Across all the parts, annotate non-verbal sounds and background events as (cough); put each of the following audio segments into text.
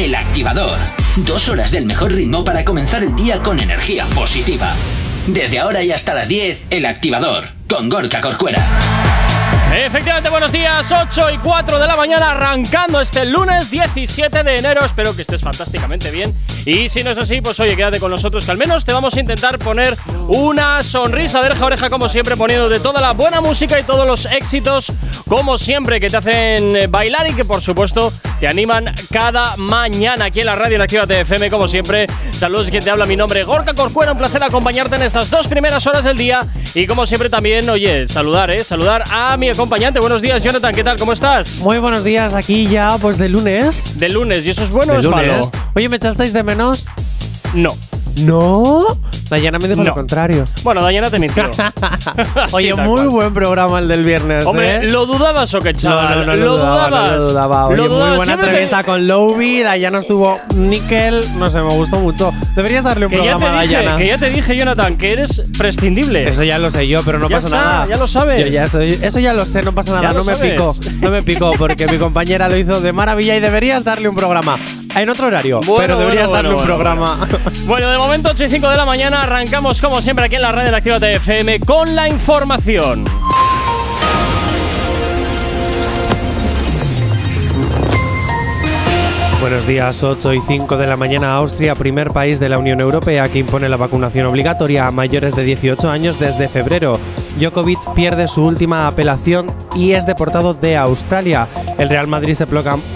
El Activador. Dos horas del mejor ritmo para comenzar el día con energía positiva. Desde ahora y hasta las 10, El Activador, con Gorka Corcuera. Efectivamente, buenos días, 8 y 4 de la mañana, arrancando este lunes 17 de enero. Espero que estés fantásticamente bien. Y si no es así, pues oye, quédate con nosotros, que al menos te vamos a intentar poner una sonrisa de oreja a oreja, como siempre, poniéndote toda la buena música y todos los éxitos, como siempre, que te hacen eh, bailar y que, por supuesto, te animan cada mañana aquí en la radio en Activa TFM, como siempre. Saludos, quien te habla, mi nombre, Gorka Corcuera. Un placer acompañarte en estas dos primeras horas del día. Y como siempre, también, oye, saludar, ¿eh? Saludar a mi acompañante. Buenos días, Jonathan, ¿qué tal? ¿Cómo estás? Muy buenos días, aquí ya pues de lunes. De lunes, ¿y eso es bueno o De es lunes. malo? Oye, ¿me echasteis de menos? No. (laughs) No. Dayana me dijo No. lo contrario. Bueno, Dayana te mintió. (laughs) Oye, tal muy cual. buen programa el del viernes, Hombre, ¿eh? ¿lo dudabas o qué, no, chaval? no, no, lo dudaba, no dudabas. lo dudaba. Oye, Lo muy dudabas. buena Siempre te- entrevista con Lowby, Dayana estuvo níquel, no sé, me gustó mucho. Deberías darle un Que ya, programa a dije, Dayana. que ya te dije, Jonathan, que eres prescindible. Eso ya lo sé yo, pero no Ya pasa está, nada. ya lo sabes. Yo ya soy- eso ya lo sé, no pasa Ya nada. lo No me sabes. pico, no me pico, porque mi (laughs) compañera lo hizo de maravilla y deberías darle un programa. En otro horario, Bueno, pero deberías bueno, darle bueno, un programa. (laughs) Bueno, de momento 8 y 5 de la mañana arrancamos como siempre aquí en la red de Activa TFM con la información. Buenos días, 8 y 5 de la mañana. Austria, primer país de la Unión Europea que impone la vacunación obligatoria a mayores de 18 años desde febrero. Djokovic pierde su última apelación y es deportado de Australia. El Real Madrid se,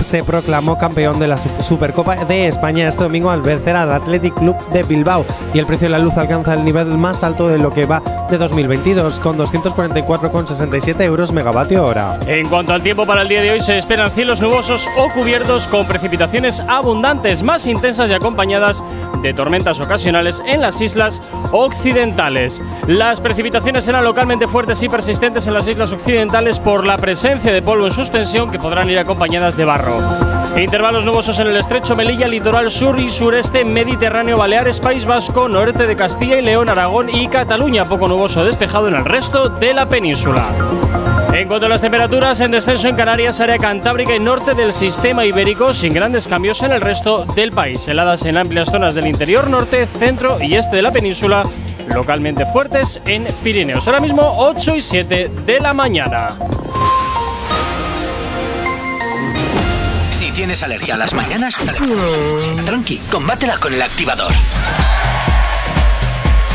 se proclamó campeón de la Su- Supercopa de España este domingo al vencer al Athletic Club de Bilbao. Y el precio de la luz alcanza el nivel más alto de lo que va de 2022, con 244,67 euros megavatio hora. En cuanto al tiempo para el día de hoy, se esperan cielos nubosos o cubiertos con precipitaciones abundantes, más intensas y acompañadas de tormentas ocasionales en las islas occidentales. Las precipitaciones serán localmente fuertes y persistentes en las islas occidentales por la presencia de polvo en suspensión que podrán ir acompañadas de barro. Intervalos nubosos en el estrecho Melilla, litoral sur y sureste, Mediterráneo, Baleares, País Vasco, norte de Castilla y León, Aragón y Cataluña. Poco nuboso despejado en el resto de la península. En cuanto a las temperaturas, en descenso en Canarias, área cantábrica y norte del sistema ibérico, sin grandes cambios en el resto del país. Heladas en amplias zonas del interior norte, centro y este de la península, localmente fuertes en Pirineos. Ahora mismo 8 y 7 de la mañana. Tienes alergia a las mañanas, tranqui, combátela con El Activador.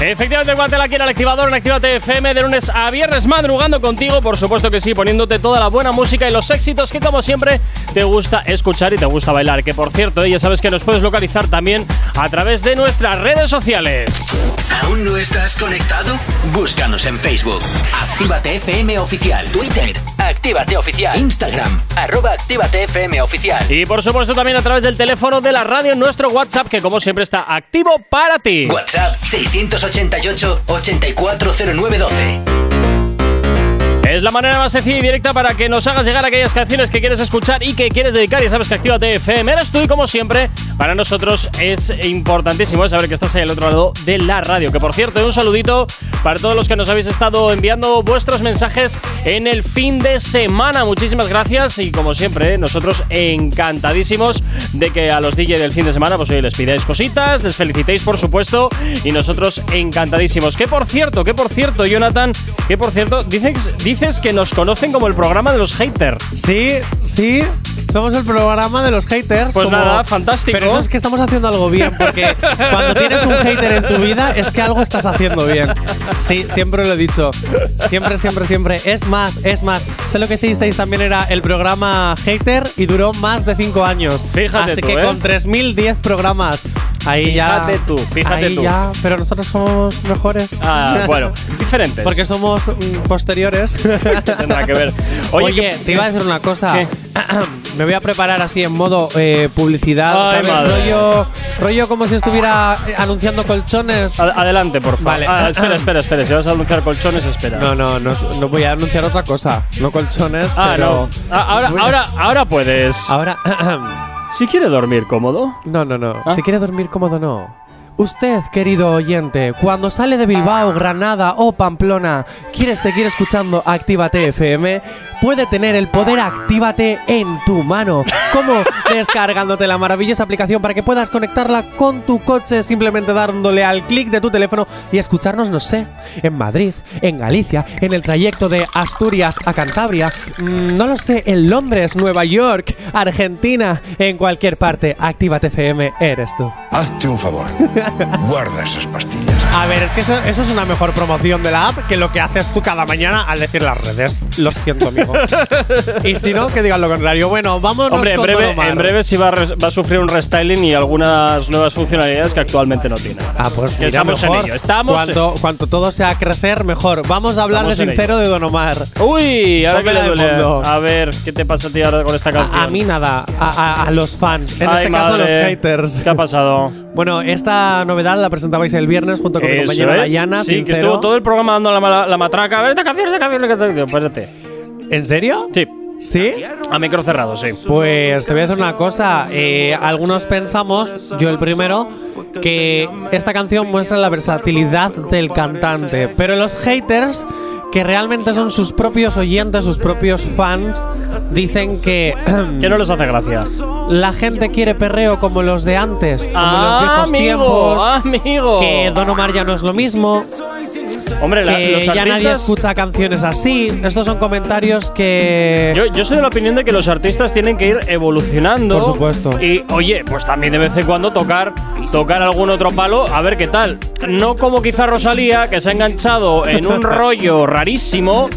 Efectivamente, guátela aquí en el activador en Actívate FM de lunes a viernes madrugando contigo, por supuesto que sí, poniéndote toda la buena música y los éxitos que como siempre te gusta escuchar y te gusta bailar. Que por cierto, ya sabes que nos puedes localizar también a través de nuestras redes sociales. ¿Aún no estás conectado? Búscanos en Facebook. Actívate FM Oficial. Twitter. Actívate Oficial. Instagram. Arroba Actívate FM Oficial. Y por supuesto también a través del teléfono de la radio en nuestro WhatsApp, que como siempre está activo para ti. WhatsApp 688-840912. Es la manera más sencilla y directa para que nos hagas llegar aquellas canciones que quieres escuchar y que quieres dedicar. Y sabes que Actívate FM eres tú y como siempre, para nosotros es importantísimo saber que estás ahí al otro lado de la radio. Que por cierto, un saludito para todos los que nos habéis estado enviando vuestros mensajes en el fin de semana. Muchísimas gracias y como siempre, nosotros encantadísimos de que a los DJ del fin de semana pues les pidáis cositas, les felicitéis por supuesto y nosotros encantadísimos. Que por cierto, que por cierto, Jonathan, que por cierto, dices, dices que nos conocen como el programa de los haters. Sí, sí. Somos el programa de los haters. Pues nada, fantástico. Pero eso es que estamos haciendo algo bien, porque (laughs) cuando tienes un hater en tu vida es que algo estás haciendo bien. Sí, siempre lo he dicho. Siempre, siempre, siempre. Es más, es más. Sé lo que hicisteis también era el programa hater y duró más de 5 años. Fíjate Así tú, que ¿eh? con 3010 programas. Ahí ya. Fíjate tú, fíjate ahí tú. ya. Pero nosotros somos mejores. Ah, bueno, diferentes. Porque somos mm, posteriores. (laughs) tendrá que ver. Oye, Oye, te iba a decir una cosa. ¿Qué? (clears throat) Me voy a preparar así en modo eh, publicidad, Ay, ¿sabes? Rollo, rollo como si estuviera eh, anunciando colchones. Ad- Adelante, por favor. Vale. Ah, espera, espera, espera. Si vas a anunciar colchones, espera. No, no, no, no voy a anunciar otra cosa. No colchones, ah, pero. no. Ah, ahora, a- ahora, ahora puedes. Ahora. (clears throat) Si quiere dormir cómodo. no, no, no. Ah. Si quiere dormir cómodo, no. Usted, querido oyente, cuando sale de Bilbao, Granada o Pamplona, quiere seguir escuchando Actívate FM, puede tener el poder Actívate en tu mano. ¿Cómo? (laughs) Descargándote la maravillosa aplicación para que puedas conectarla con tu coche simplemente dándole al clic de tu teléfono y escucharnos, no sé, en Madrid, en Galicia, en el trayecto de Asturias a Cantabria, mm, no lo sé, en Londres, Nueva York, Argentina, en cualquier parte. Actívate FM, eres tú. Hazte un favor. (laughs) Guarda esas pastillas. A ver, es que eso, eso es una mejor promoción de la app que lo que haces tú cada mañana al decir las redes. Lo siento, (laughs) y si no, que digan lo contrario. Bueno, vamos Hombre, en breve, en breve sí va a, va a sufrir un restyling y algunas nuevas funcionalidades que actualmente no tiene. Ah, pues Que mira, estamos en mejor. ello, estamos cuanto, cuanto todo sea crecer, mejor. Vamos a hablar de en sincero de Don Omar. Uy, ahora que le duele. fondo. A ver, ¿qué te pasa a ti ahora con esta canción? A, a mí nada, a, a- los fans. En Ay, este caso, a los madre. haters. ¿Qué ha pasado? (laughs) Bueno, esta novedad la presentabais el viernes junto con mi Eso compañera es. Dayana. Sí, que Sincero. estuvo todo el programa dando la, la- la matraca. A ver, esta canción, esta canción, esta canción. Espérate. ¿En serio? Sí, ¿Sí? a micro cerrado, sí. Pues te voy a decir una cosa. eh, algunos pensamos, yo el primero, que esta canción muestra la versatilidad del cantante. Pero los haters, que realmente son sus propios oyentes, sus propios fans, dicen que Que no les hace gracia. la gente quiere perreo como los de antes, como Ah, los viejos amigo, tiempos. amigo. Que Don Omar ya no es lo mismo, Hombre, la- que los ya nadie artistas. escucha canciones así. Estos son comentarios que. Yo, yo soy de la opinión de que los artistas tienen que ir evolucionando. Por supuesto. Y oye, pues también de vez en cuando tocar, tocar algún otro palo, a ver qué tal. No como quizá Rosalía, que se ha enganchado en un (laughs) rollo rarísimo,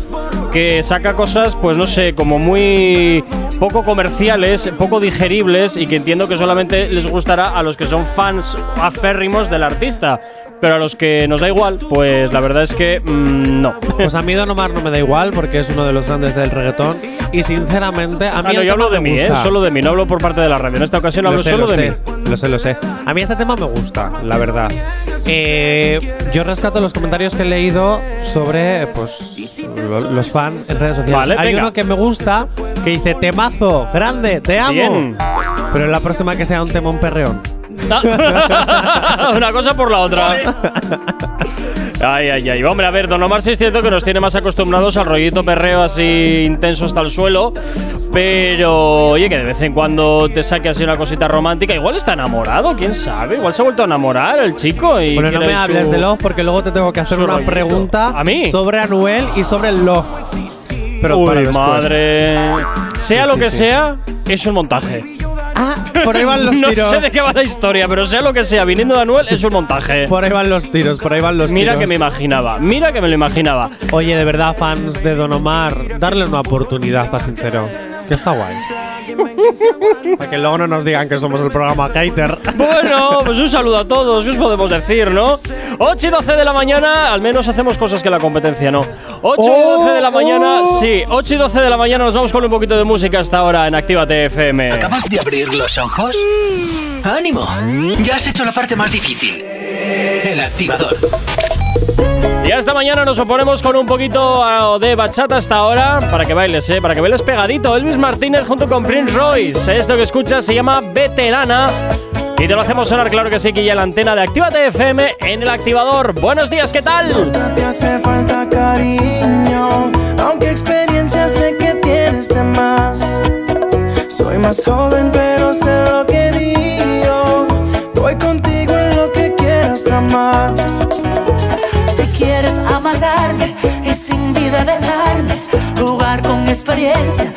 que saca cosas, pues no sé, como muy poco comerciales, poco digeribles y que entiendo que solamente les gustará a los que son fans aférrimos del artista. Pero a los que nos da igual, pues la verdad es que mm, no. (laughs) Pues a mí Don Omar no me da igual porque es uno de los grandes del reggaetón. Y sinceramente, a mí. Ah, no, yo hablo de mí, ¿eh? Solo de mí, no hablo por parte de la radio. En esta ocasión Lo hablo sé, solo lo de sé, mí. lo sé, lo sé. A mí este tema me gusta, la verdad. Eh, yo rescato los comentarios que he leído sobre pues, lo- los fans en redes sociales. Vale, Hay venga. uno que me gusta que dice: Temazo, grande, te amo. Bien. Pero la próxima que sea un tema, un perreón. (laughs) Una cosa por la otra. Ay, ay, ay. Hombre, a ver, Don Omar sí es cierto que nos tiene más acostumbrados al rollito perreo así intenso hasta el suelo. Pero, oye, que de vez en cuando te saque así una cosita romántica. Igual está enamorado, quién sabe. Igual se ha vuelto a enamorar el chico. Y Bueno, no me hables de Love porque luego te tengo que hacer una rollito. pregunta ¿A mí? sobre Anuel y sobre el Love. Pero Uy, para madre. Sea Sí, lo sí, que sí. sea, es un montaje. Ah, por ahí van los (laughs) no tiros. sé de qué va la historia, pero sea lo que sea, viniendo de Anuel, es un montaje. Por ahí van los tiros, por ahí van los Mira tiros. que me imaginaba, mira que me lo imaginaba. Oye, de verdad, fans de Don Omar, darle una oportunidad a Sincero. Que está guay. Para que luego no nos digan que somos el programa hater. Bueno, pues un saludo a todos, ¿qué os podemos decir, no? 8 y 12 de la mañana, al menos hacemos cosas que la competencia no. 8 y 12 de la mañana, sí, 8 y 12 de la mañana nos vamos con un poquito de música hasta ahora en Actívate FM. ¿Acabas de abrir los ojos? ¡Ánimo! Ya has hecho la parte más difícil. El activador. Y esta mañana nos oponemos con un poquito ah, de bachata hasta ahora, para que bailes, ¿eh? Para que bailes pegadito. Elvis Martínez junto con Prince Royce. Esto que escuchas se llama Veterana. Y te lo hacemos sonar, claro que sí, que ya la antena de Actívate FM en el activador. Buenos días, ¿qué tal? te hace falta cariño, aunque experiencia sé que tienes de más. Soy más joven, pero sé lo que digo. Voy contigo en lo que quieras tramar. Si quieres amagarme y sin vida dejarme Jugar con experiencia,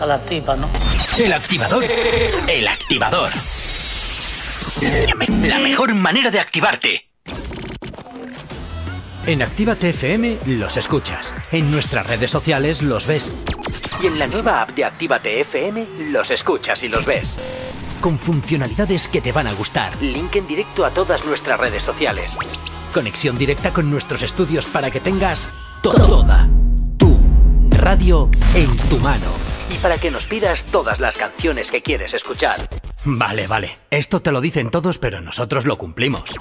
a la tipa, ¿no? El activador. El activador. La mejor manera de activarte. En Actívate FM los escuchas. En nuestras redes sociales los ves. Y en la nueva app de Actívate FM los escuchas y los ves. Con funcionalidades que te van a gustar. Link en directo a todas nuestras redes sociales. Conexión directa con nuestros estudios para que tengas toda tu radio en tu mano para que nos pidas todas las canciones que quieres escuchar. Vale, vale. Esto te lo dicen todos, pero nosotros lo cumplimos.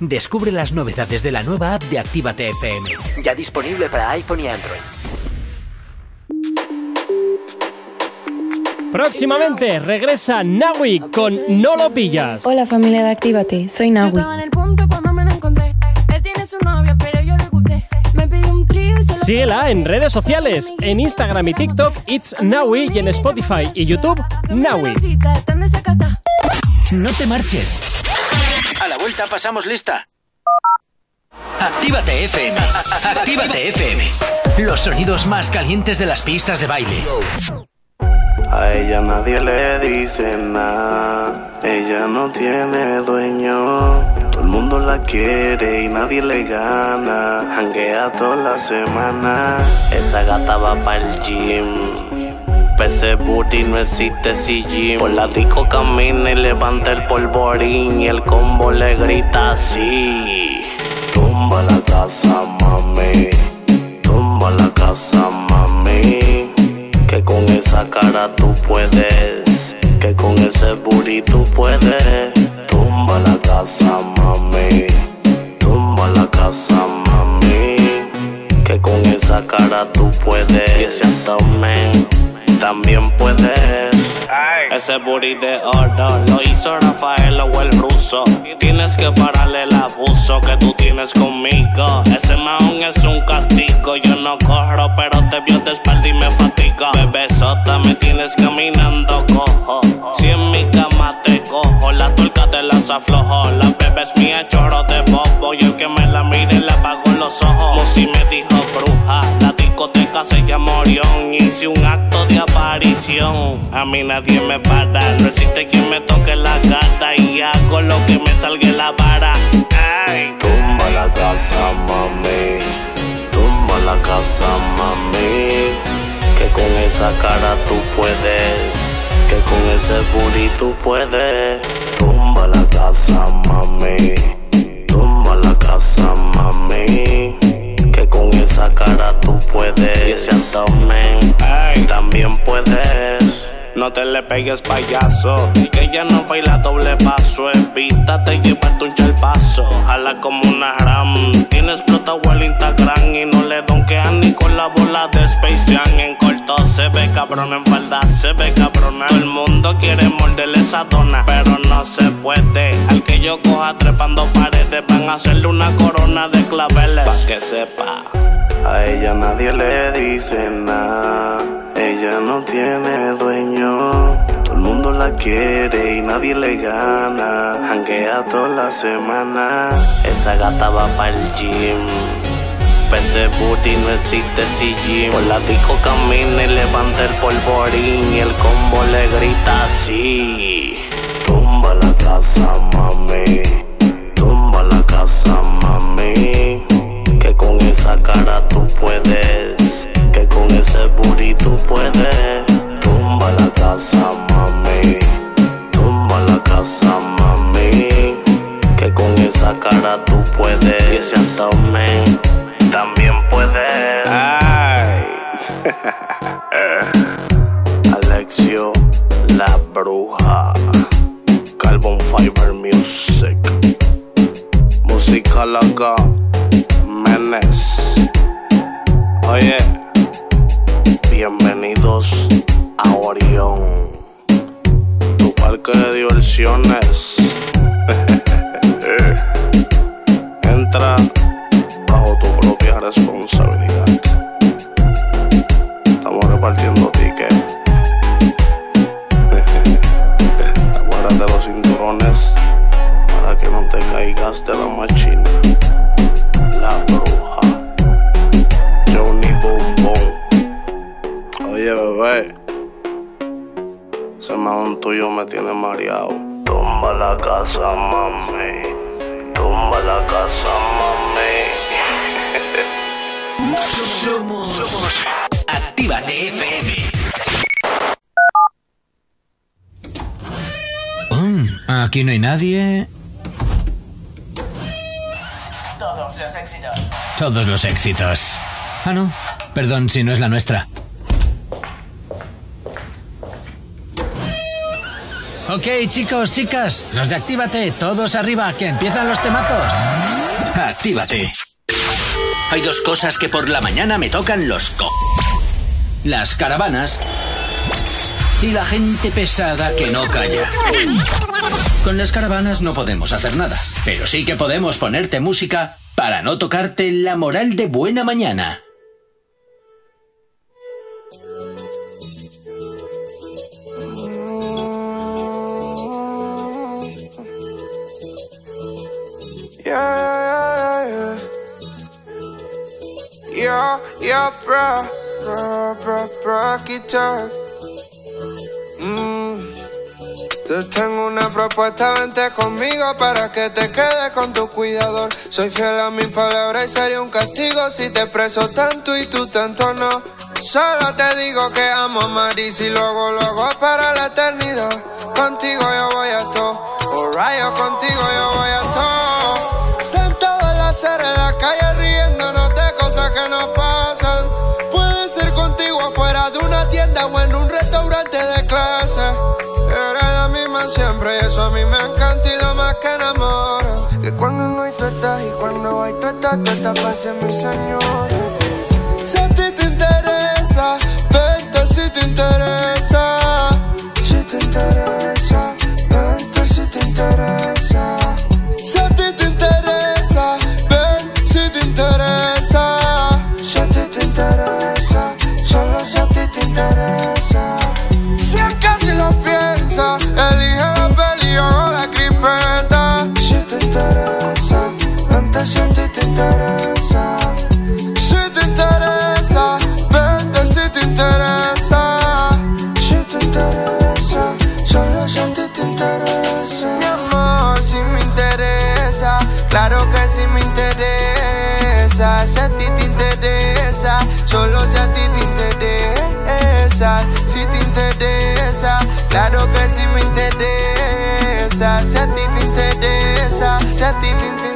Descubre las novedades de la nueva app de Actívate FM, ya disponible para iPhone y Android. Próximamente regresa Nawi con No lo pillas. Hola familia de Actívate, soy Nawi. Síguela en redes sociales, en Instagram y TikTok, It's Naui y en Spotify y YouTube, Naui. No te marches. A la vuelta pasamos lista. Actívate FM. Actívate FM. Los sonidos más calientes de las pistas de baile. A ella nadie le dice nada. Ella no tiene dueño el mundo la quiere y nadie le gana. Hanguea toda la semana. Esa gata va para el gym. Pese booty no existe si gym. Por la disco camina y levanta el polvorín. Y el combo le grita así. Tumba la casa, mami. Tumba la casa, mami. Que con esa cara tú puedes. Que con ese booty tú puedes Tumba la casa, mami. Tumba la casa, mami. Que con esa cara tú puedes. Y ese abdomen también puedes. Ese booty de oro lo hizo Rafael o el ruso. Tienes que pararle el abuso que tú tienes conmigo. Ese maón es un castigo. Yo no corro, pero te vio de espalda y me fatiga. Bebesota, me tienes caminando cojo. Si en mi cama te cojo, la te las aflojo. La bebé es mía, chorro de bobo. Y el que me la mire le apago los ojos. si me dijo bruja, la discoteca se llama Orión. Hice un acto de aparición. A mí nadie me para. No existe quien me toque la gata. Y hago lo que me salga la vara. Ay. Tumba la casa, mami. Tumba la casa, mami. Que con esa cara tú puedes. Que con ese booty tú puedes. Tumba la casa, mami. Tumba la casa, mami. Que con esa cara tú puedes. Y ese abdomen también puedes. No te le pegues payaso, que ella no baila doble paso. Evítate llevarte un chalpazo, jala como una ram. Tiene explotado el Instagram y no le donkean ni con la bola de Space Jam. En se ve cabrón, en falda se ve cabrona. Todo el mundo quiere morderle esa dona, pero no se puede. Al que yo coja trepando paredes, van a hacerle una corona de claveles. Pa' que sepa. A ella nadie le dice nada. Ella no tiene dueño. Todo el mundo la quiere y nadie le gana. Hanguea toda la semana. Esa gata va para el gym. Ese booty no existe CG. Por la disco camina y levanta el polvorín. Y el combo le grita así. Tumba la casa, mami. Tumba la casa, mami. Que con esa cara tú puedes. Que con ese booty tú puedes. Tumba la casa, mami. Tumba la casa, mami. Que con esa cara tú puedes. Y ese abdomen también puedes. Ay. (laughs) Alexio, la bruja. Carbon Fiber Music. Música loca. Menes. Oye. Bienvenidos a Orión. Tu parque de diversiones. (laughs) Entra bajo tu responsabilidad. Estamos repartiendo tickets. Aguárdate los cinturones para que no te caigas de la machina. La bruja. Johnny Boom. Oye, bebé. Ese mahón tuyo me tiene mareado. Tumba la casa, mami. Tumba la casa, mami. Somos Actívate FM. Mm, aquí no hay nadie. Todos los éxitos. Todos los éxitos. Ah, no. Perdón si no es la nuestra. Ok, chicos, chicas, los de Actívate, todos arriba, que empiezan los temazos. Actívate. Hay dos cosas que por la mañana me tocan los co. Las caravanas y la gente pesada que no calla. Con las caravanas no podemos hacer nada, pero sí que podemos ponerte música para no tocarte la moral de buena mañana. Yeah, Yeah, yeah, bro, bro, bro, bro, guitar. Mm. Te tengo una propuesta, vente conmigo para que te quedes con tu cuidador. Soy fiel a mi palabra y sería un castigo si te preso tanto y tú tanto no. Solo te digo que amo a Maris y luego lo hago para la eternidad. Que enamora. Que cuando no hay tú estás y cuando hay tú estás, tú estás para ser mi señora. Si a ti te interesa, vente si te interesa. Claro que si me interesa. Si a ti te interesa, si a ti te interesa.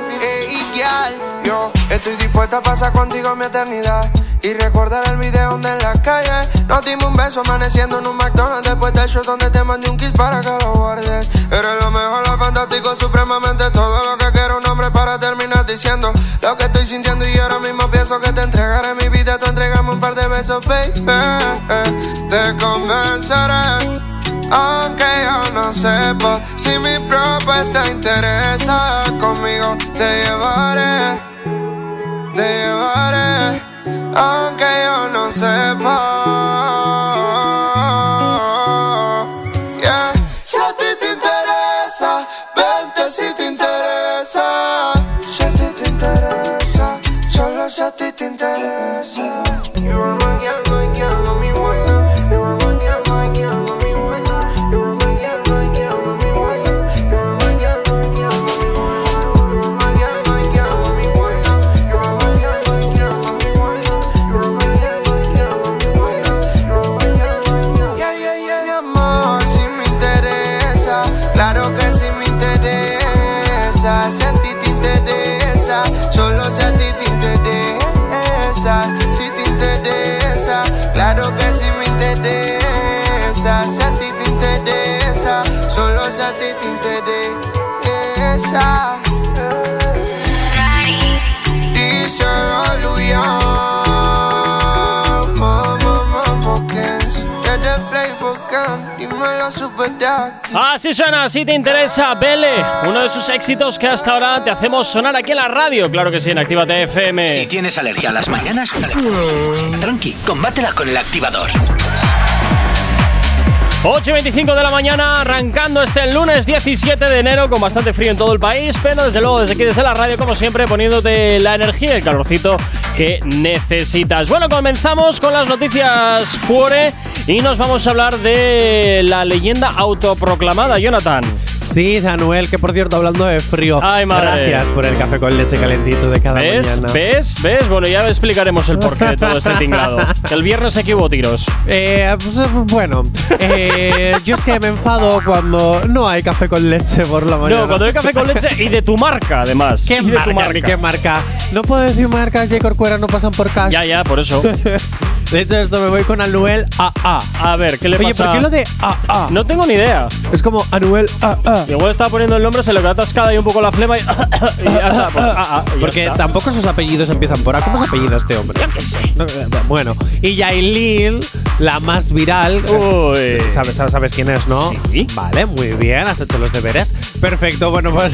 Girl, yo estoy dispuesta a pasar contigo mi eternidad. Y recordar el video donde en la calle nos dimos un beso amaneciendo en un McDonald's después del show donde te mandé un kiss para que lo guardes. Eres lo mejor, lo fantástico, supremamente todo lo que quiero un hombre para terminar diciendo lo que estoy sintiendo y ahora mismo pienso que te entregaré mi vida, tú entregame un par de besos, baby. Te convenceré. Aunque yo no sepa si mi propuesta interesa conmigo, te llevaré, te llevaré. Aunque yo no sepa. Así suena, si te interesa, Bele, uno de sus éxitos que hasta ahora te hacemos sonar aquí en la radio. Claro que sí, en Actívate FM. Si tienes alergia a las mañanas, tranqui, combátela con el activador. 8 y 25 de la mañana, arrancando este lunes 17 de enero con bastante frío en todo el país, pero desde luego desde aquí, desde la radio, como siempre, poniéndote la energía y el calorcito que necesitas. Bueno, comenzamos con las noticias Cuore y nos vamos a hablar de la leyenda autoproclamada, Jonathan. Sí, Anuel, que por cierto, hablando de frío. Ay, madre. Gracias por el café con leche calentito de cada ¿Ves? mañana. ¿Ves? ¿Ves? Bueno, ya explicaremos el porqué de todo este tinglado. El viernes aquí hubo tiros. Eh, pues, bueno, eh, yo es que me enfado cuando no hay café con leche por la mañana. No, cuando hay café con leche y de tu marca, además. ¿Qué Y de tu marca? ¿Qué marca? No puedo decir marcas, J. Corcuera no pasan por casa. Ya, ya, por eso. (laughs) De hecho, esto me voy con Anuel AA. A ver, ¿qué le Oye, pasa? ¿por qué lo de AA? No tengo ni idea. Es como Anuel AA. Igual estaba poniendo el nombre, se le quedó atascada ahí un poco la flema y, (laughs) y ya está. Pues, y ya (laughs) Porque está. tampoco sus apellidos empiezan por A. ¿Cómo se apellida este hombre? Yo qué sé. No, eh, Bueno, y Yailin, la más viral. Uy. ¿Sabes, sabes, quién es, no? Sí. Vale, muy bien, has hecho los deberes. Perfecto, bueno, pues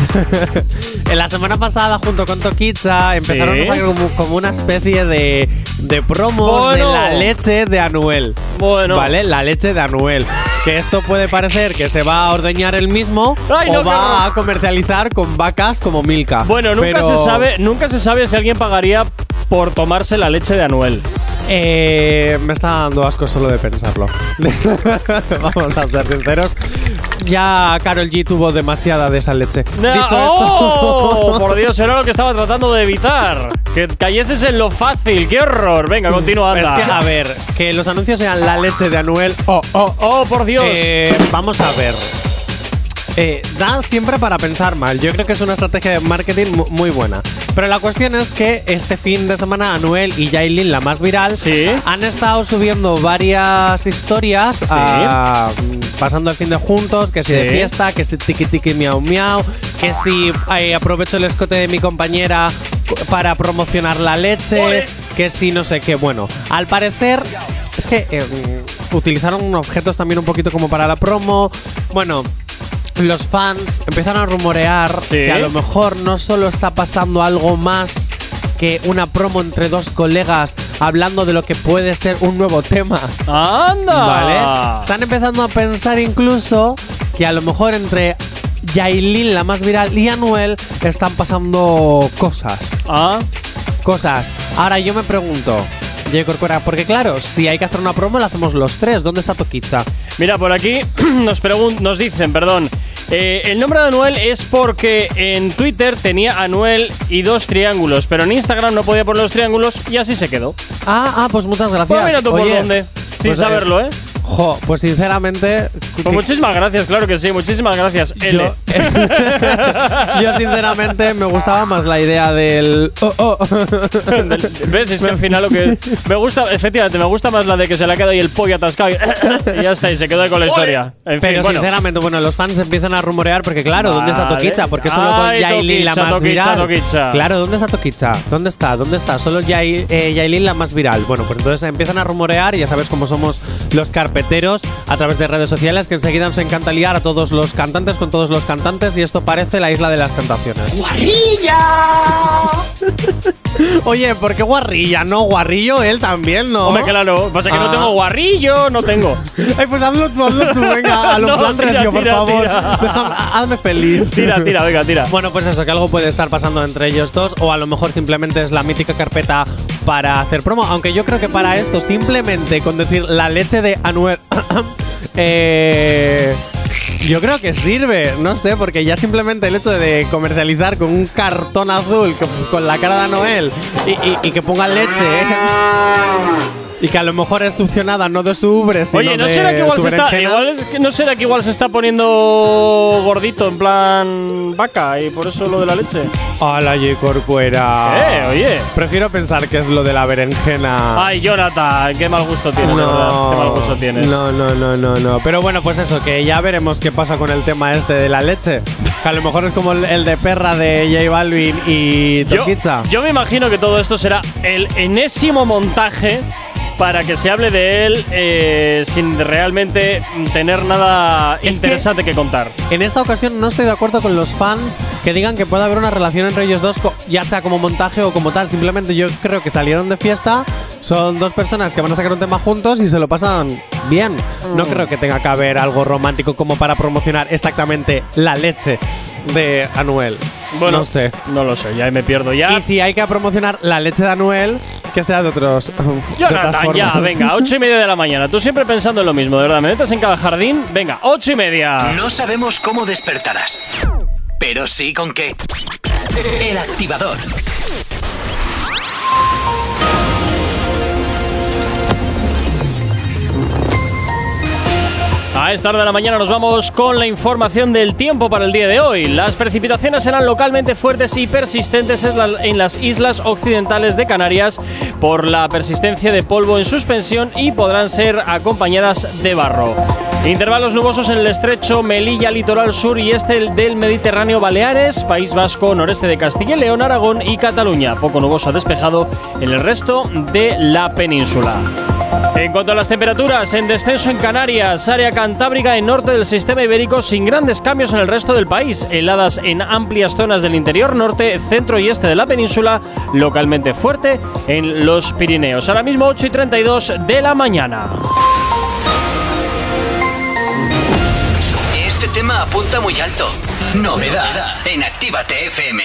(laughs) en la semana pasada, junto con Toquicha, empezaron Sí. a sacar como, como una especie de, de promos Bueno. de la leche de Anuel. Bueno. Vale, la leche de Anuel. Que esto puede parecer que se va a ordeñar él mismo Ay, o va a comercializar con vacas como Milka. Bueno, nunca Pero- se sabe, nunca se sabe si alguien pagaría por tomarse la leche de Anuel. Eh, me está dando asco solo de pensarlo. (laughs) Vamos a ser sinceros. Ya Carol G tuvo demasiada de esa leche. Na- Dicho ¡Oh! esto. (laughs) Por Dios, era lo que estaba tratando de evitar. Que cayeses en lo fácil. ¡Qué horror! Venga, continúa, es que, a ver, que los anuncios sean la leche de Anuel. Oh, oh, ¡Oh, por Dios! Eh, vamos a ver. Eh, da siempre para pensar mal. Yo creo que es una estrategia de marketing mu- muy buena. Pero la cuestión es que este fin de semana Anuel y Yailin, la más viral, Sí. han estado subiendo varias historias ah, pasando el fin de juntos, que si de fiesta, que si tiki tiki miau miau, que si eh, aprovecho el escote de mi compañera para promocionar la leche, Ole. que si no sé qué. Bueno, al parecer es que eh, mm, utilizaron objetos también un poquito como para la promo. Bueno, los fans empezaron a rumorear Sí. que a lo mejor no solo está pasando algo más que una promo entre dos colegas hablando de lo que puede ser un nuevo tema. ¡Anda! ¿Vale? Están empezando a pensar incluso que a lo mejor entre Yailin, la más viral, y Anuel están pasando cosas. Ah, Cosas. Ahora yo me pregunto, J. Corcuera, porque claro, si hay que hacer una promo, la hacemos los tres. ¿Dónde está Toquicha? mira, por aquí (clears throat) nos, nos dicen, perdón. eh, el nombre de Anuel es porque en Twitter tenía Anuel y dos triángulos, pero en Instagram no podía poner los triángulos y así se quedó. Ah, ah, pues muchas gracias. Pues mira tú por dónde. Sin pues, eh, saberlo, ¿eh? Jo, pues sinceramente. Pues muchísimas gracias, claro que sí, muchísimas gracias. L. yo, (laughs) yo sinceramente me gustaba más la idea del. Oh, oh. (laughs) Del- ¿Ves? Es que al final lo que. Me gusta, efectivamente, me gusta más la de que se le ha quedado ahí el pollo atascado y, (laughs) y ya está, y se quedó ahí con la historia. En Pero fin, bueno. sinceramente, bueno, los fans empiezan a rumorear porque, claro, ¿dónde está Vale. Toquicha? Porque solo con Yailin la más Toquicha, viral. Toquicha. Claro, ¿dónde está Toquicha? ¿Dónde está? ¿Dónde está? Solo eh, Yailin la más viral. Bueno, pues entonces empiezan a rumorear y ya sabes cómo somos los carpeteros a través de redes sociales que enseguida nos encanta liar a todos los cantantes con todos los cantantes y esto parece la isla de las tentaciones. (laughs) Oye, ¿por qué guarrilla? No, guarrillo él también, ¿no? Hombre, claro, pasa que no Ah. tengo guarrillo, no tengo. (laughs) Ay, pues hazlo tú, hazlo tú, venga, a lo (laughs) No, tira, por tira, favor. tira. Déjame- hazme feliz. Tira, tira, venga, tira. Bueno, pues eso, que algo puede estar pasando entre ellos dos, o a lo mejor simplemente es la mítica carpeta para hacer promo. Aunque yo creo que para esto, simplemente con decir la leche de Anuel. (coughs) eh, yo creo que sirve, no sé, porque ya simplemente el hecho de comercializar con un cartón azul con, la cara de Anuel y, y- que ponga leche. Y que a lo mejor es succionada no de su ubre, sino Oye, ¿no de será, que igual su se está, igual es que- ¿no será que igual se está poniendo gordito en plan vaca y por eso lo de la leche? ¡Hala, J. Corcuera! Eh, oye. Prefiero pensar que es lo de la berenjena. Ay, Jonathan, qué mal gusto tienes, de verdad. Qué mal gusto tienes. No, no, no, no, no. Pero bueno, pues eso, que ya veremos qué pasa con el tema este de la leche. Que a lo mejor es como el, el de perra de J Balvin y Yo, Toquicha. yo me imagino que todo esto será el enésimo montaje para que se hable de él eh, sin realmente tener nada Es interesante que, contar. En esta ocasión no estoy de acuerdo con los fans que digan que puede haber una relación entre ellos dos, ya sea como montaje o como tal. Simplemente yo creo que salieron de fiesta, son dos personas que van a sacar un tema juntos y se lo pasan bien. No Mm. creo que tenga que haber algo romántico como para promocionar exactamente la leche de Anuel. Bueno, no sé. No lo sé, ya me pierdo ya. Y si hay que promocionar la leche de Anuel, que sea de otros. (laughs) de otras Jonathan, ya, formas. venga, ocho y media de la mañana. Tú siempre pensando en lo mismo, de verdad. Me metes en cada jardín. Venga, ocho y media. No sabemos cómo despertarás, pero sí con qué. El activador. A esta hora de la mañana nos vamos con la información del tiempo para el día de hoy. Las precipitaciones serán localmente fuertes y persistentes en la- en las islas occidentales de Canarias por la persistencia de polvo en suspensión y podrán ser acompañadas de barro. Intervalos nubosos en el estrecho Melilla, litoral sur y este del Mediterráneo Baleares, País Vasco, noreste de Castilla y León, Aragón y Cataluña. Poco nuboso despejado en el resto de la península. En cuanto a las temperaturas, en descenso en Canarias, área cantábrica y norte del sistema ibérico sin grandes cambios en el resto del país, heladas en amplias zonas del interior norte, centro y este de la península, localmente fuerte en los Pirineos. Ahora mismo 8 y 32 de la mañana. Este tema apunta muy alto. Novedad en Actívate FM.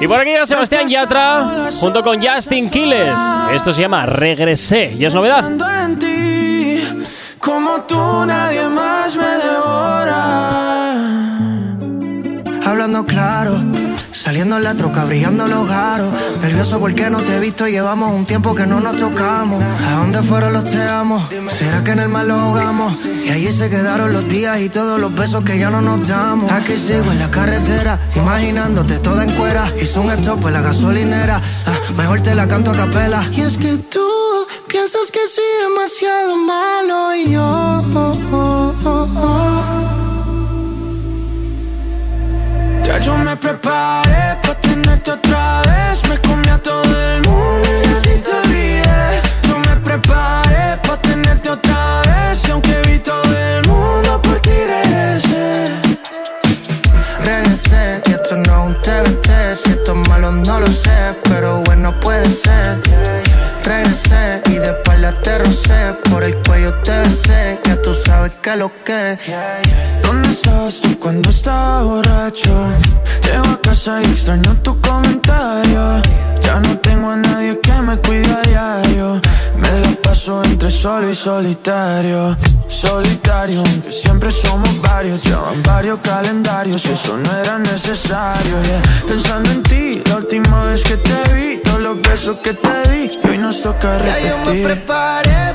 Y por aquí llega Sebastián Yatra junto con Justin Quiles. Esto se llama Regresé y es novedad. En ti, como tú nadie más me devora. Hablando claro, saliendo en la troca, brillando los garos. Nervioso porque no te he visto, llevamos un tiempo que no nos tocamos. ¿A dónde fueron los te amo? ¿Será que en el mal lo ahogamos? Y allí se quedaron los días y todos los besos que ya no nos damos. Aquí sigo en la carretera, imaginándote toda en cuera. Hice un stop en la gasolinera, ah, mejor te la canto a capela. Y es que tú piensas que soy demasiado malo y yo. Ya yo me preparé para tenerte otra vez. Me comí a todo el mundo y así te olvidé. Yo me preparé para tenerte otra vez. Y aunque vi todo el mundo por ti regresé. Regresé y esto no es un TBT Si esto es malo no lo sé, pero bueno puede ser Regresé y de espalda te rocé Por el cuello te besé, ya tú sabes que lo que ¿Dónde estabas tú cuando estaba borracho? Y extraño tu comentario. Ya no tengo a nadie que me cuide a diario. Me la paso entre solo y solitario. Solitario, aunque siempre somos varios. Llevan varios calendarios y eso no era necesario. yeah. Pensando en ti, la última vez que te vi, todos los besos que te di. Hoy nos toca Ya yo me repetir. preparé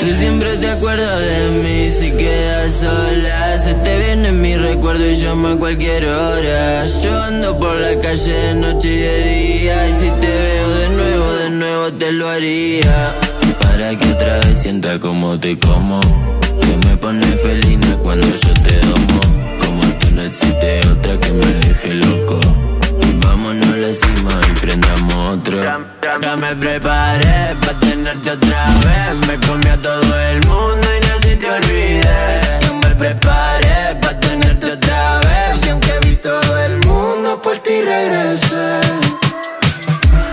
Tú siempre te acuerdas de mí si quedas sola. Se te viene mi recuerdo y llamo a cualquier hora. Yo ando por la calle de noche y de día. Y si te veo de nuevo, de nuevo te lo haría. Para que otra vez sienta como te como. Que me pone felina cuando yo te domo. Como tú no existe otra que me deje loco. Vámonos la cima y prendamos otro. Ya me preparé para tenerte otra vez. Me comí a todo el mundo y así te olvidé. Yo me preparé para tenerte otra vez. Y aunque vi todo el mundo, por ti regresé.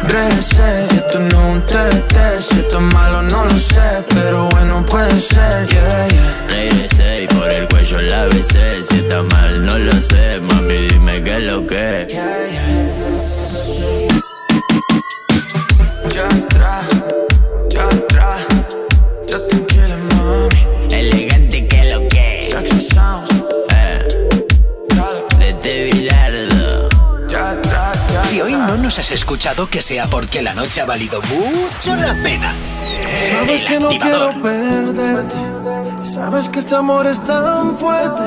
Regresé, esto no es un TBT. Si esto es malo, no lo sé. Pero bueno, puede ser, yeah. Regresé y por el cuello la besé. Si está mal, no lo sé. Mami, dime qué es lo que. Yeah. Escuchado que sea porque la noche ha valido mucho la pena. Sabes El que no quiero perderte. Sabes que este amor es tan fuerte.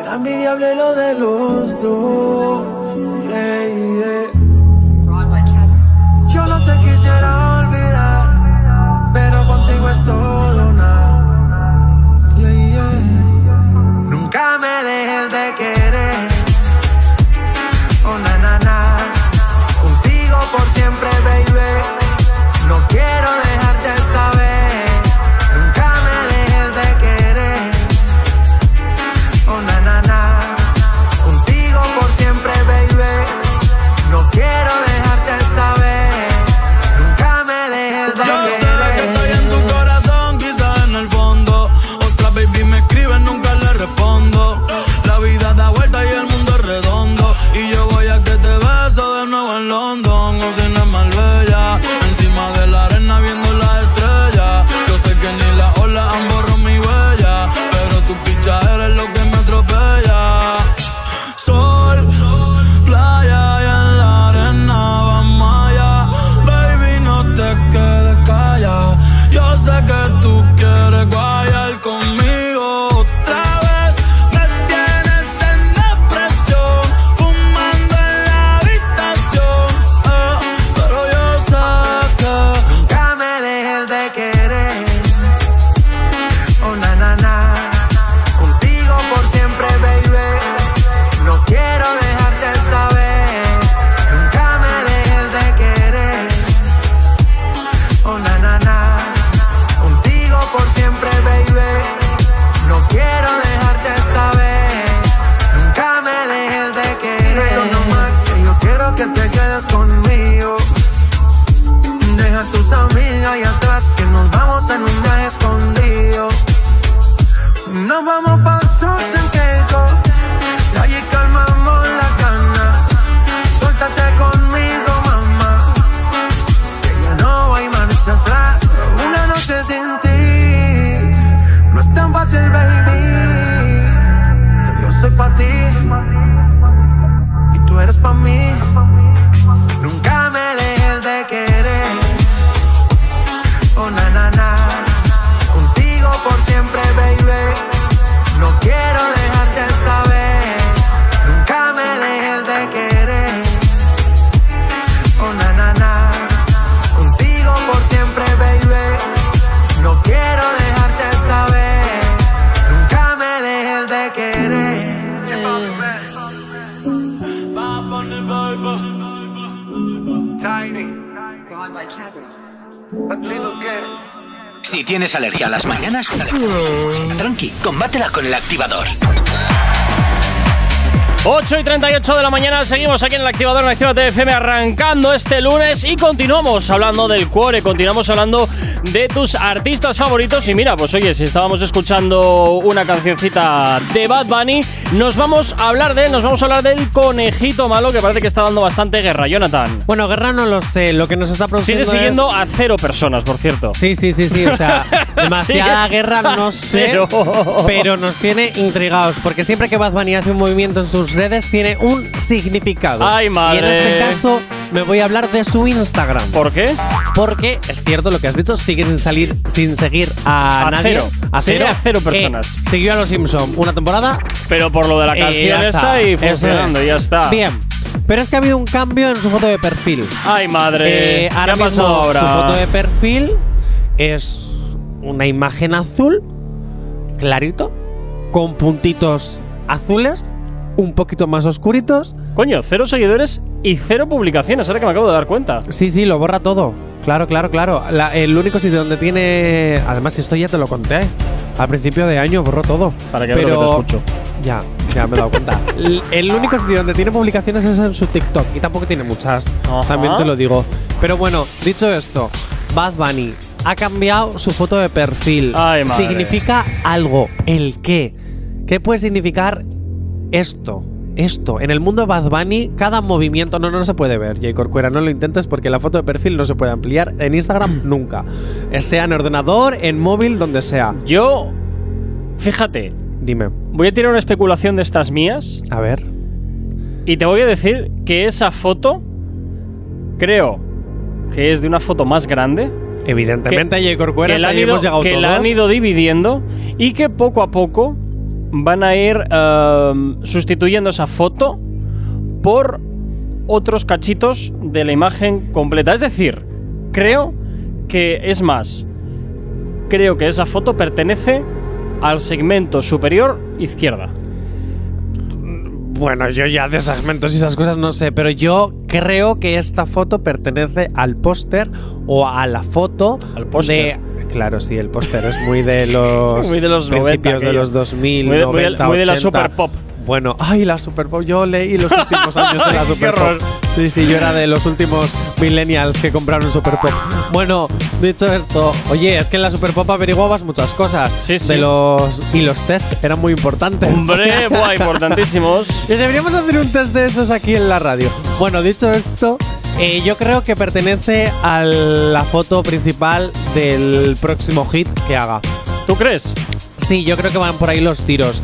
Era envidiable lo de los dos. Yeah, yeah. Yo no te quisiera olvidar, pero contigo es todo nada. Yeah. Nunca me dejes de querer. Siempre, baby. No quiero tienes alergia a las mañanas, tranqui, combátela con el activador. 8 y 38 de la mañana, seguimos aquí en el activador en Activa FM arrancando este lunes y continuamos hablando del cuore, continuamos hablando de tus artistas favoritos. Y mira, pues oye, si estábamos escuchando una cancioncita de Bad Bunny, nos vamos a hablar de él, nos vamos a hablar del conejito malo que parece que está dando bastante guerra, Jonathan. Bueno, guerra no lo sé. Lo que nos está produciendo. Sigue siguiendo es- a cero personas, por cierto. Sí, sí, sí, sí. O sea, (laughs) demasiada guerra no (laughs) sé, cero. pero nos tiene intrigados. Porque siempre que Bad Bunny hace un movimiento en sus redes, tiene un significado. Ay, madre. Y en este caso, me voy a hablar de su Instagram. ¿Por qué? Porque es cierto lo que has dicho, sigue sin salir, sin seguir a, A nadie. cero. A cero. a cero personas. siguió a los Simpson una temporada. Pero por lo de la y canción ya está y funcionando, es. ya está. Bien. Pero es que ha habido un cambio en su foto de perfil. Ay, madre. Eh, ¿Qué ahora ha mismo pasado ahora? su foto de perfil es una imagen azul, clarito, con puntitos azules, un poquito más oscuritos. Coño, cero seguidores y cero publicaciones, ahora que me acabo de dar cuenta. Sí, sí, lo borra todo. Claro, claro, claro. La- el único sitio donde tiene. Además, esto ya te lo conté. Al principio de año borró todo. Para que veas lo que te escucho. Ya, ya me he dado cuenta. (laughs) el, el único sitio donde tiene publicaciones es en su TikTok. Y tampoco tiene muchas. Ajá. También te lo digo. Pero bueno, dicho esto, Bad Bunny ha cambiado su foto de perfil. Ay, madre. Significa algo. ¿El qué? ¿Qué puede significar esto? Esto, en el mundo de Bad Bunny, cada movimiento no, no se puede ver. J. Corcuera, no lo intentes porque la foto de perfil no se puede ampliar en Instagram (clears throat) nunca. Eh, Sea en ordenador, en móvil, donde sea. Yo, fíjate, Dime. voy a tirar una especulación de estas mías A ver. y te voy a decir que esa foto creo que es de una foto más grande. Evidentemente, J. Corcuera, que la hasta han ahí ido, hemos llegado que la han ido dividiendo y que poco a poco van a ir um, sustituyendo esa foto por otros cachitos de la imagen completa. Es decir, creo que es más, creo que esa foto pertenece al segmento superior izquierda. Bueno, yo ya de segmentos y esas cosas no sé, pero yo creo que esta foto pertenece al póster o a la foto Al póster. de Claro, sí, el póster es muy de (laughs) los Muy de los 90 principios de los 2000, Muy de- muy de- 90, muy de la 80. super pop. Bueno, ay, la super pop. Yo leí los últimos (laughs) años de la super pop. Sí, sí, yo era de los últimos millennials que compraron super pop. Bueno, dicho esto, oye, es que en la super pop averiguabas muchas cosas. Sí, sí. De los y los test eran muy importantes. Hombre, (laughs) buah, importantísimos. Y deberíamos hacer un test de esos aquí en la radio. Bueno, dicho esto, eh, yo creo que pertenece a la foto principal del próximo hit que haga. ¿Tú crees? Sí, yo creo que van por ahí los tiros.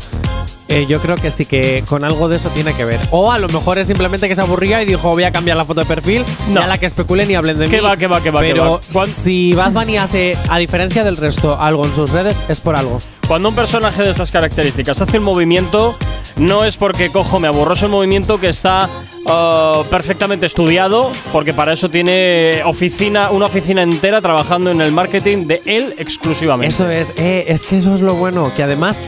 Eh, yo creo que sí que con algo de eso tiene que ver. O a lo mejor es simplemente que se aburría y dijo voy a cambiar la foto de perfil. No. Ya la que especulen y hablen de Que mí. va, que va, que va, que Pero va. ¿Cuán- si Bad Bunny hace, a diferencia del resto, algo en sus redes, es por algo. Cuando un personaje de estas características hace un movimiento, no es porque cojo me aburro, es un movimiento que está ah, perfectamente estudiado, porque para eso tiene oficina, una oficina entera trabajando en el marketing de él exclusivamente. Eso es, eh, es que eso es lo bueno, que además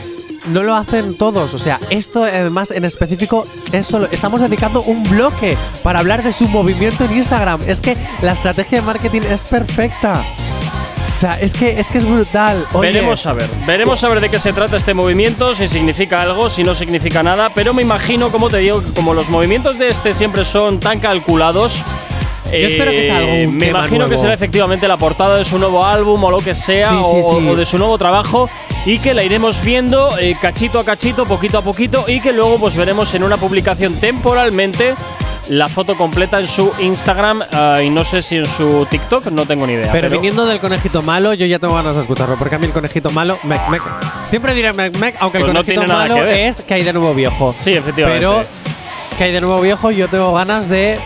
no lo hacen todos. O sea, esto además en específico es solo. Estamos dedicando un bloque para hablar de su movimiento en Instagram. Es que la estrategia de marketing es perfecta. O sea, es que es que es brutal. Veremos a ver, veremos a ver de qué se trata este movimiento, si significa algo, si no significa nada, pero me imagino, como te digo, como los movimientos de este siempre son tan calculados. Eh, Yo espero que sea algún Me tema imagino que será efectivamente la portada de su nuevo álbum o lo que sea, Sí, sí, o, sí. o de su nuevo trabajo, y que la iremos viendo eh, cachito a cachito, poquito a poquito, y que luego pues veremos en una publicación temporalmente la foto completa en su Instagram ah, y no sé si en su TikTok, no tengo ni idea. Pero, viniendo del conejito malo, yo ya tengo ganas de escucharlo. Porque a mí el conejito malo, mec, mec. Siempre diré mec, mec, aunque Pues el no conejito malo que es que hay de nuevo viejo. Sí, efectivamente. Pero que hay de nuevo viejo, yo tengo ganas de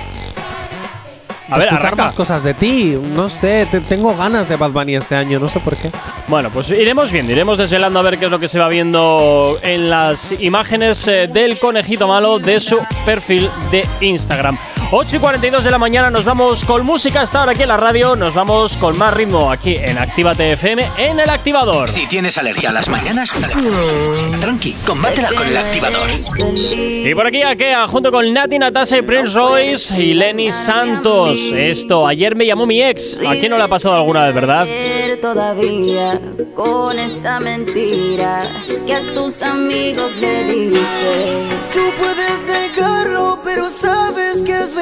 A ver, escuchar arranca. más cosas de ti. No sé, te- tengo ganas de Bad Bunny este año, no sé por qué. Bueno, pues iremos viendo, iremos desvelando a ver qué es lo que se va viendo en las imágenes eh, del conejito malo de su perfil de Instagram. 8 y 42 de la mañana nos vamos con música hasta ahora aquí en la radio, nos vamos con más ritmo aquí en Actívate FM en el activador. Si tienes alergia a las mañanas, tranqui, combátela con el activador. Y por aquí Akea junto con Nati Natasha y Prince Royce y Lenny Santos. Esto, ayer me llamó mi ex. ¿A quién no le ha pasado alguna vez, verdad? todavía con esa mentira que a tus amigos le dices. Tú puedes negarlo, pero sabes que es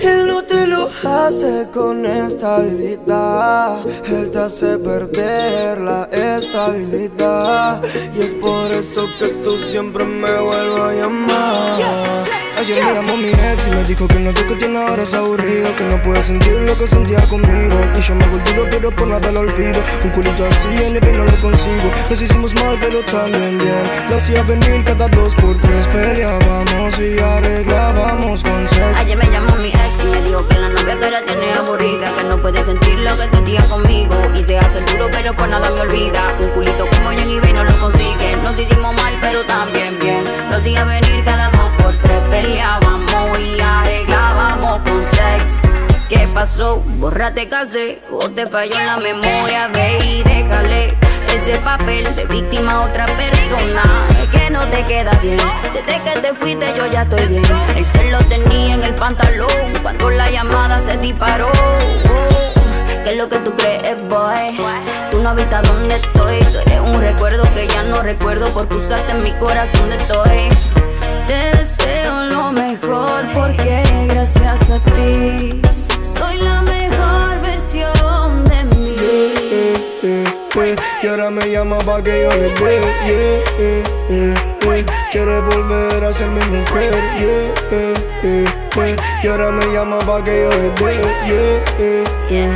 Él no te lo hace con estabilidad. Él te hace perder la estabilidad. Y es por eso que tú siempre me vuelves a llamar. Ayer me llamó mi ex y me dijo que no lo que tiene ahora es aburrido Que no puede sentir lo que sentía conmigo Y yo me volví pero por nada lo olvido Un culito así en el no lo consigo Nos hicimos mal pero también bien Lo hacía venir cada dos por tres Peleábamos y arreglábamos con sexo Ayer me llamó mi ex y me dijo que la novia que ahora tiene aburrida, que no puede sentir lo que sentía conmigo. Y se hace duro, pero por nada me olvida. Un culito como Jenny B no lo consigue. Nos hicimos mal, pero también bien. Lo hacía venir cada. Peleábamos y arreglábamos con sex. ¿Qué pasó? Bórrate casé o te falló en la memoria, ve y déjale ese papel de víctima a otra persona que no te queda bien. Desde que te fuiste yo ya estoy bien. El cel lo tenía en el pantalón cuando la llamada se disparó. ¿Qué es lo que tú crees, boy? Tú no a dónde estoy. Tú eres un recuerdo que ya no recuerdo porque usaste en mi corazón de estoy. Porque gracias a ti soy la mejor versión de mí. eh, eh, eh. Y ahora me llama pa' que yo le dé yeah, eh. Quiere volver a ser mi mujer yeah, eh, eh, eh. Y ahora me llama pa' que yo le dé, yeah, eh, eh.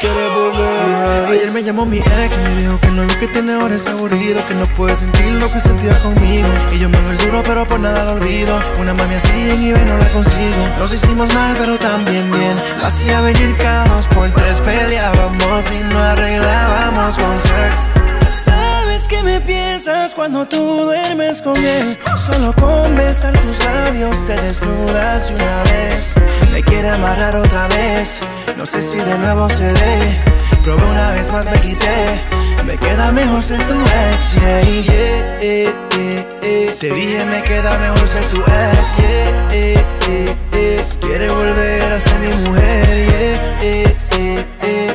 Quiere volver. Ayer me llamó mi ex y me dijo que no lo que tiene ahora es aburrido, que no puede sentir lo que sentía conmigo. Y yo me el duro, pero por nada lo olvido. Una mami así en eBay no la consigo. Nos hicimos mal, pero también bien. La hacía venir cada dos por tres, peleábamos y no arreglábamos con sex. Me piensas cuando tú duermes con él. Solo con besar tus labios te desnudas y una vez. Me quiere amarrar otra vez. No sé si de nuevo se dé. Probé una vez más, me quité. Me queda mejor ser tu ex, yeah, yeah, yeah. Te dije me queda mejor ser tu ex. Quiere volver a ser mi mujer,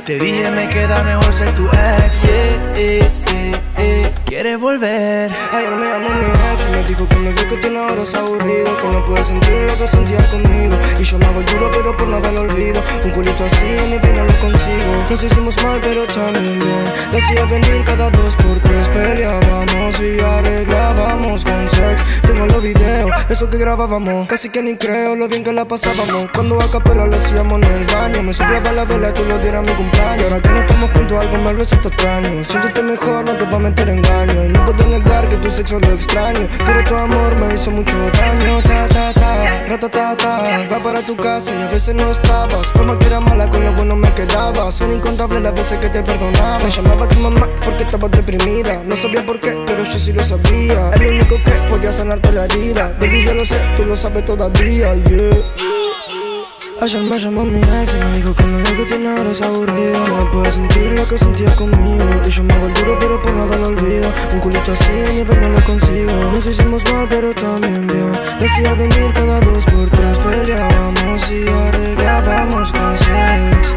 Te dije me queda mejor ser tu ex, yeah, yeah, yeah, yeah. Quiere volver. Ayer me llamó mi ex y me dijo que me vio que tiene ahora es aburrido, que no puede sentir lo que sentía conmigo. Y yo me hago duro, pero por nada lo olvido. Un culito así en mi vida lo consigo. Nos hicimos mal, pero también bien. Le hacía venir cada dos por tres. Peleábamos y arreglábamos con sex. Tengo los videos, eso que grabábamos. Casi que ni creo lo bien que la pasábamos. Cuando a capela lo hacíamos en el baño. Me soplaba la vela, tú lo dieras mi cumpleaños. Ahora que no estamos juntos, algo mal resulta extraño. Siéntete mejor, no te voy a meter engaño. Y no puedo negar que tu sexo lo extraño. Pero tu amor me hizo mucho daño. Ta, ta, ta, rata, ta, ta. Va para tu casa y a veces no estabas. Por más que era mala, con lo bueno me quedaba. Son incontables las veces que te perdonaba. Me llamaba tu mamá porque estaba deprimida. No sabía por qué, pero yo sí lo sabía. Es lo único que podía sanarte la herida. Baby, yo lo sé, tú lo sabes todavía, yeah. Ayer me llamó mi ex y me dijo que no lo que tiene ahora es aburrido Que no puede sentir lo que sentía conmigo. Y yo me hago el duro pero por nada lo olvido. Un culito así ni no lo consigo. Nos hicimos mal pero también bien Le hacía venir cada dos por tres. Peleábamos y arreglábamos con sex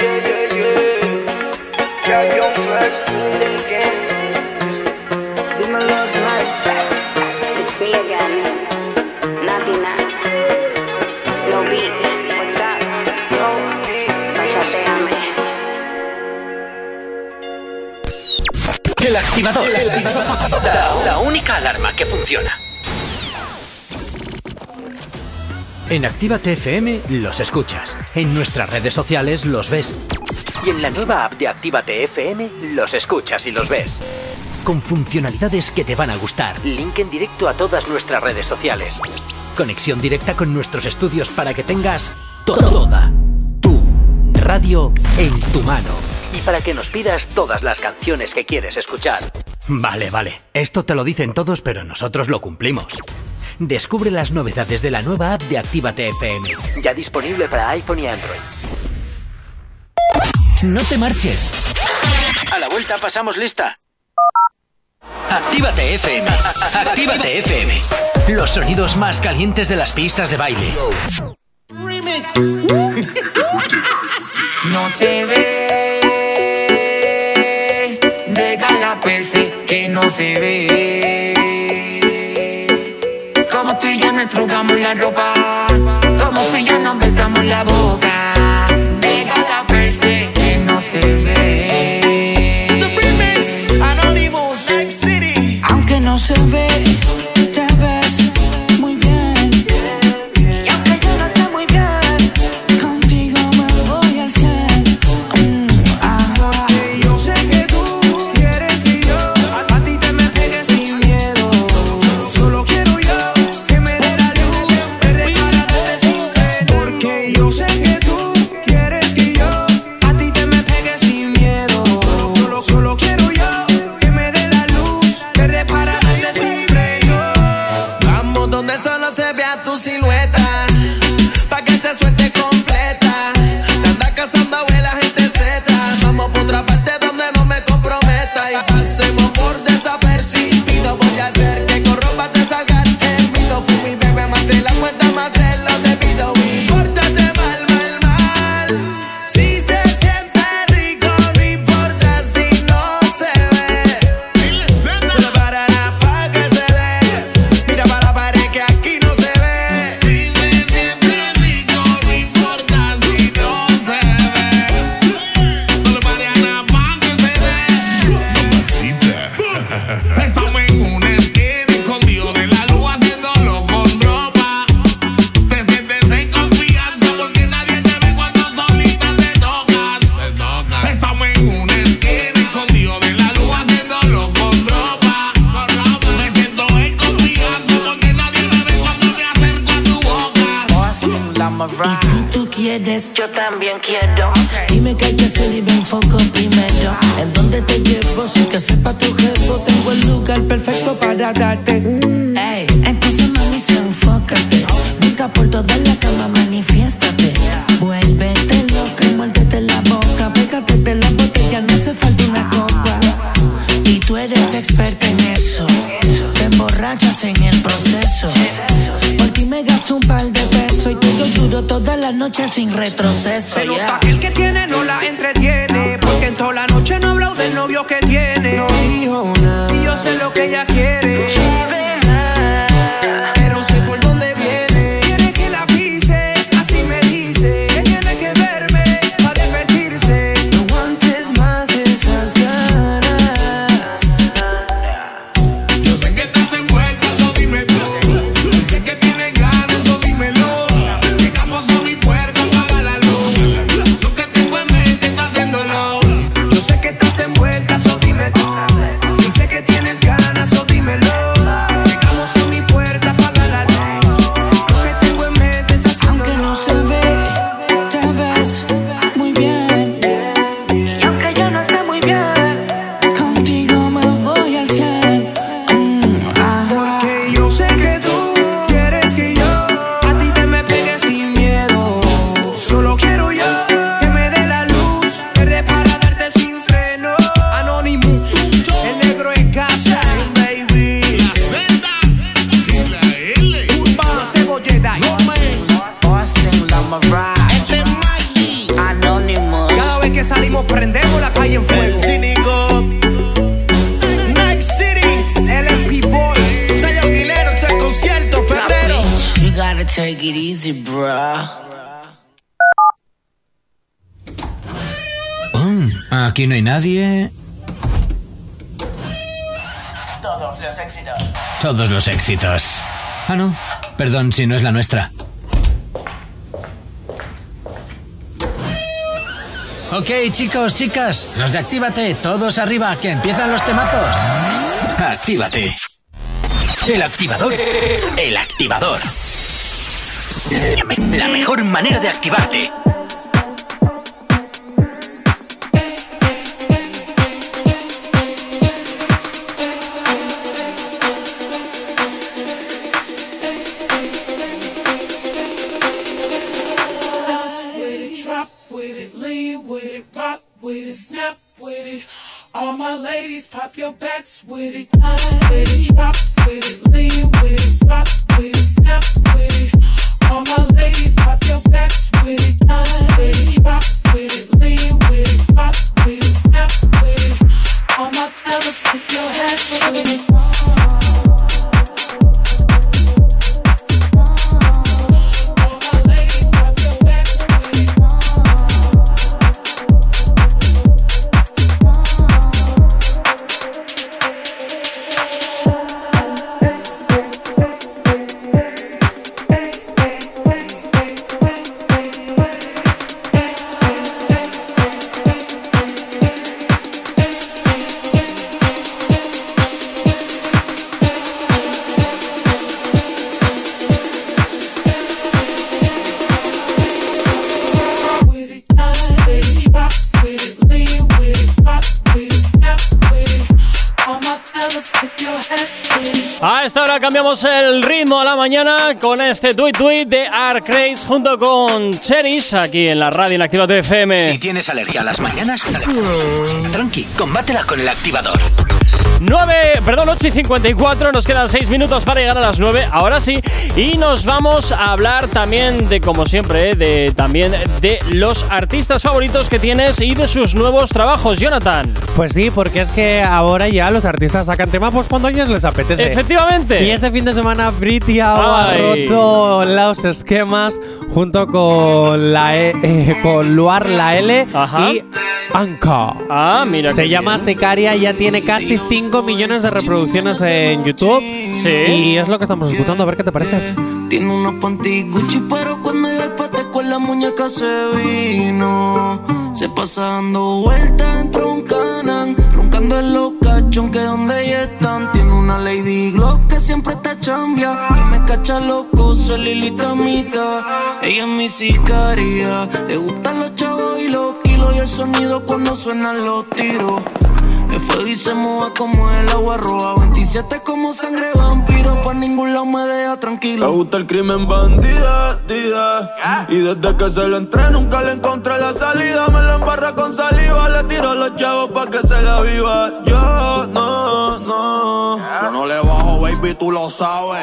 Yeah, yeah, yeah. Yeah, Young Flex, doing the game Dime last night It's me again. El activador. La, la única alarma que funciona. En Actívate FM los escuchas. En nuestras redes sociales los ves. Y en la nueva app de Actívate FM los escuchas y los ves. Con funcionalidades que te van a gustar. Link en directo a todas nuestras redes sociales. Conexión directa con nuestros estudios para que tengas toda tu radio en tu mano. Y para que nos pidas todas las canciones que quieres escuchar. Vale, vale. Esto te lo dicen todos, pero nosotros lo cumplimos. Descubre las novedades de la nueva app de Actívate FM. Ya disponible para iPhone y Android. No te marches. A la vuelta pasamos lista. Actívate FM. Actívate FM. Los sonidos más calientes de las pistas de baile. No se ve. Déjala perse que no se ve. Como tú y yo nos trugamos la ropa. Como tú y yo nos besamos la boca. Déjala perse que no se ve. Aunque no se ve, Ah, no. Perdón si no es la nuestra. Ok, chicos, chicas, los de Actívate, todos arriba, que empiezan los temazos. Actívate. El activador. El activador. La, la mejor manera de activarte. junto con Cheris aquí en la radio en Actívate FM. Si tienes alergia a las mañanas, tranqui, combátela con el activador. 9, perdón, 8 y 54, nos quedan 6 minutos para llegar a las 9, ahora sí, y nos vamos a hablar también de, como siempre, de también de los artistas favoritos que tienes y de sus nuevos trabajos, Jonathan. Pues sí, porque es que ahora ya los artistas sacan tema pues cuando ellos les apetece. Efectivamente. Y este fin de semana Britia ha roto los esquemas junto con la e, eh, con Luar la L Ajá. y Anka. Ah, mira. Se llama bien. Ya tiene casi 5 millones de reproducciones en YouTube. Sí. Y es lo que estamos escuchando, a ver qué te parece. Tiene unos panty Gucci, pero cuando yo el pate con la muñeca se vino. Se pasando vueltas entre un canan, roncando en los cachón que donde ya están una Lady Glock que siempre te chambia. Y me cacha loco, soy Lilita Mita. Ella es mi sicaria. Le gustan los chavos y los kilos y el sonido cuando suenan los tiros. El fuego y se moja como el agua roja. 27 como sangre vampiro. Por ningún lado me deja Le tranquilo. gusta el crimen bandida, dida. Y desde que se lo entré nunca le encontré la salida. Me lo embarra con saliva, le tiro a los chavos pa' que se la viva. Yo no, no. Yo no le bajo, baby, tú lo sabes.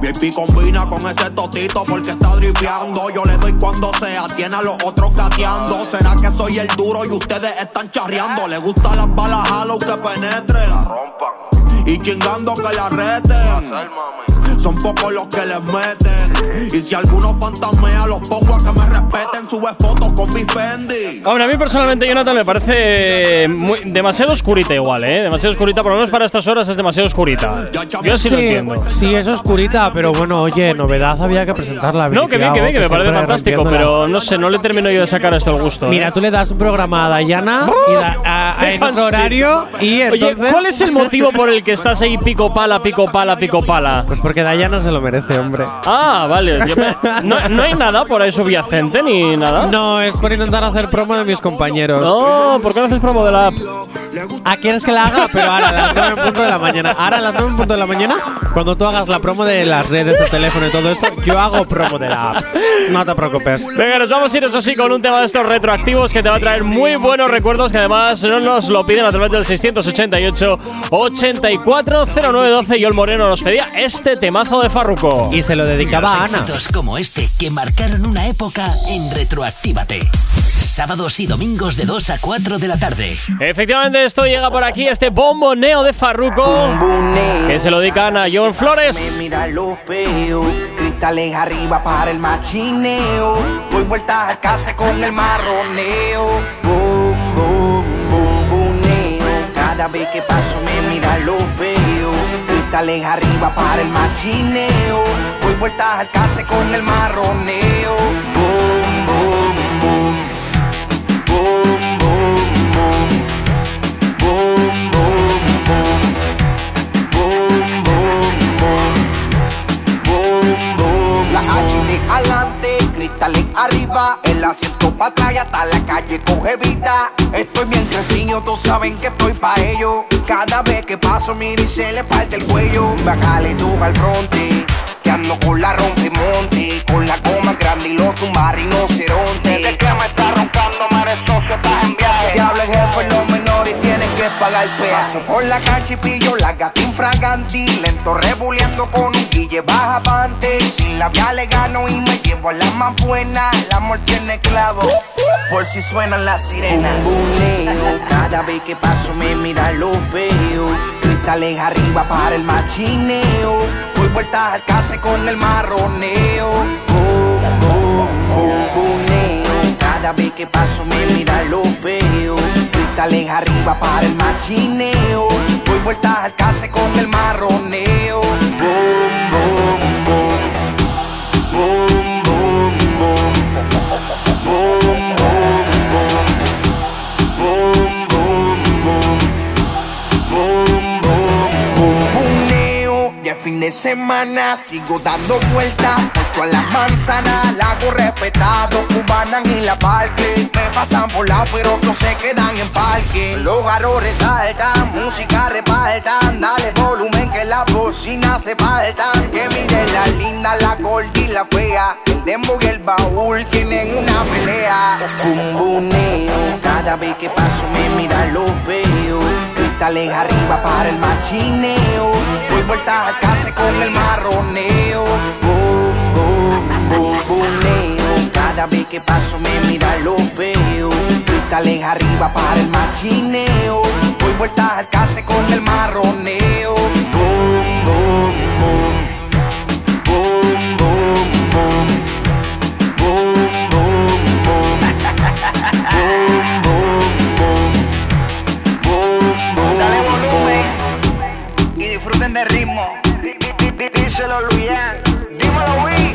VIP combina con ese totito porque está dripeando. Yo le doy cuando sea, tiene a los otros gateando. ¿Será que soy el duro y ustedes están charreando? Le gustan las balas halo que penetren. Y chingando que la reten. Son pocos los que les meten. Y si alguno fantasmea, los pongo a que me respeten. Sube fotos con mi Fendi. Hombre, a mí personalmente, Jonathan, me parece muy- demasiado oscurita igual, ¿eh? Demasiado oscurita, por lo menos para estas horas es demasiado oscurita. Yo sí lo entiendo. Sí, es oscurita, pero bueno, oye, novedad había que presentarla. No, que bien, que bien, que me parece fantástico, pero no sé, no le termino yo de sacar esto el gusto. ¿eh? Mira, tú le das un programa a Dayana y da- a- a- en otro horario y Oye… ¿cuál es el motivo por el que estás ahí pico pala, pico pala, pico pala? Pues porque Dayana se lo merece, hombre. Ah, vale. yo me- no, no hay nada por ahí subyacente ni nada. No, es por intentar hacer promo de mis compañeros. No, ¿por qué no haces promo de la app? Ah, ¿quieres que la haga? Pero ahora a las 9 en punto de la mañana. Ahora a las 9 en punto de la mañana, cuando tú hagas la promo de las redes de teléfono y todo eso, yo hago promo de la app. No te preocupes. Venga, nos vamos a ir eso sí con un tema de estos retroactivos que te va a traer muy buenos recuerdos que además no nos lo piden a través del 688 840912 y el Moreno nos pedía este temazo de Farruko. Y se lo dedicaba a Los Ana. éxitos como este que marcaron una época en Retroactívate. Sábados y domingos de 2 a 4 de la tarde. Efectivamente, esto llega por aquí, este bomboneo de Farruko que se lo dedican a John Flores. Mira lo feo, cristales arriba para el machineo. Voy vueltas al case con el marroneo. Boom, boom, boom, boomeo. Cada vez que paso me mira lo feo. Cristales arriba para el machineo. Voy vueltas al case con el marroneo. Cristales arriba, el asiento para atrás y hasta la calle coge vida. Estoy bien crecido, todos saben que estoy pa' ello. Cada vez que paso, mira y se le parte el cuello. Bájale tú al fronte. Que ando con la rompemonte, con la coma grande y los tumba rinoceronte. Desde que me está roncando, madre socio, estás en viaje. Habla el jefe, los menores tienen que pagar el peso. Por la cancha y pillo la gata infraganti. Lento rebuleando con un guille baja pante. Sin labial le gano y me llevo a la más buena. El amor tiene clavo. Por si suenan las sirenas. Cada vez que paso me mira lo feo. Cristales arriba para el machineo. Voy vueltas al case con el marroneo. Boom, boom, boomeo. Cada vez que paso me mira lo feo. Cristales arriba para el machineo. Voy vueltas al case con el marroneo. Ya es fin de semana sigo dando vueltas por las manzanas, la hago respetado, cubanan en la parque, me pasan por lado pero otros se quedan en parque. Los garros resaltan, música repartan, dale volumen que la bocina se faltan. Que miren la linda, la gorda y la fea, el y el baúl tienen una pelea. Bumbuneo, cada vez que paso me mira lo feo. Cristales arriba para el machineo. Voy vueltas al case con el marroneo. Boom, boom, boom. Cada vez que paso me mira lo feo. Cristales arriba para el machineo. Voy vueltas al case con el marroneo. Boom, boom, boom. Disfruten del ritmo. Díselo Luian. Dímelo Luis.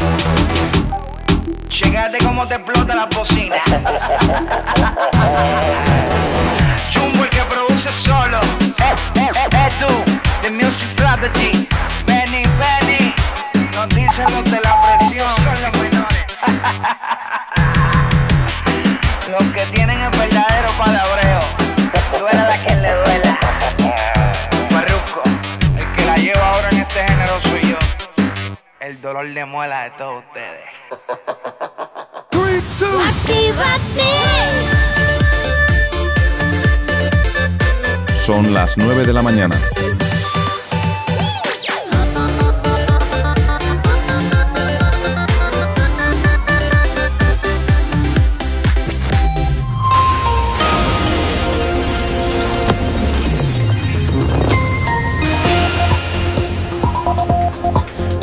Checate cómo te explota la bocina. (laughs) Jumbo el que produce solo. Eh, eh, eh, eh, tú, The Music Strategy. Benny, Benny. Nos dicen los de la presión. Son los menores. (laughs) los que tienen El dolor de muela de todos ustedes. Son las 9 de la mañana.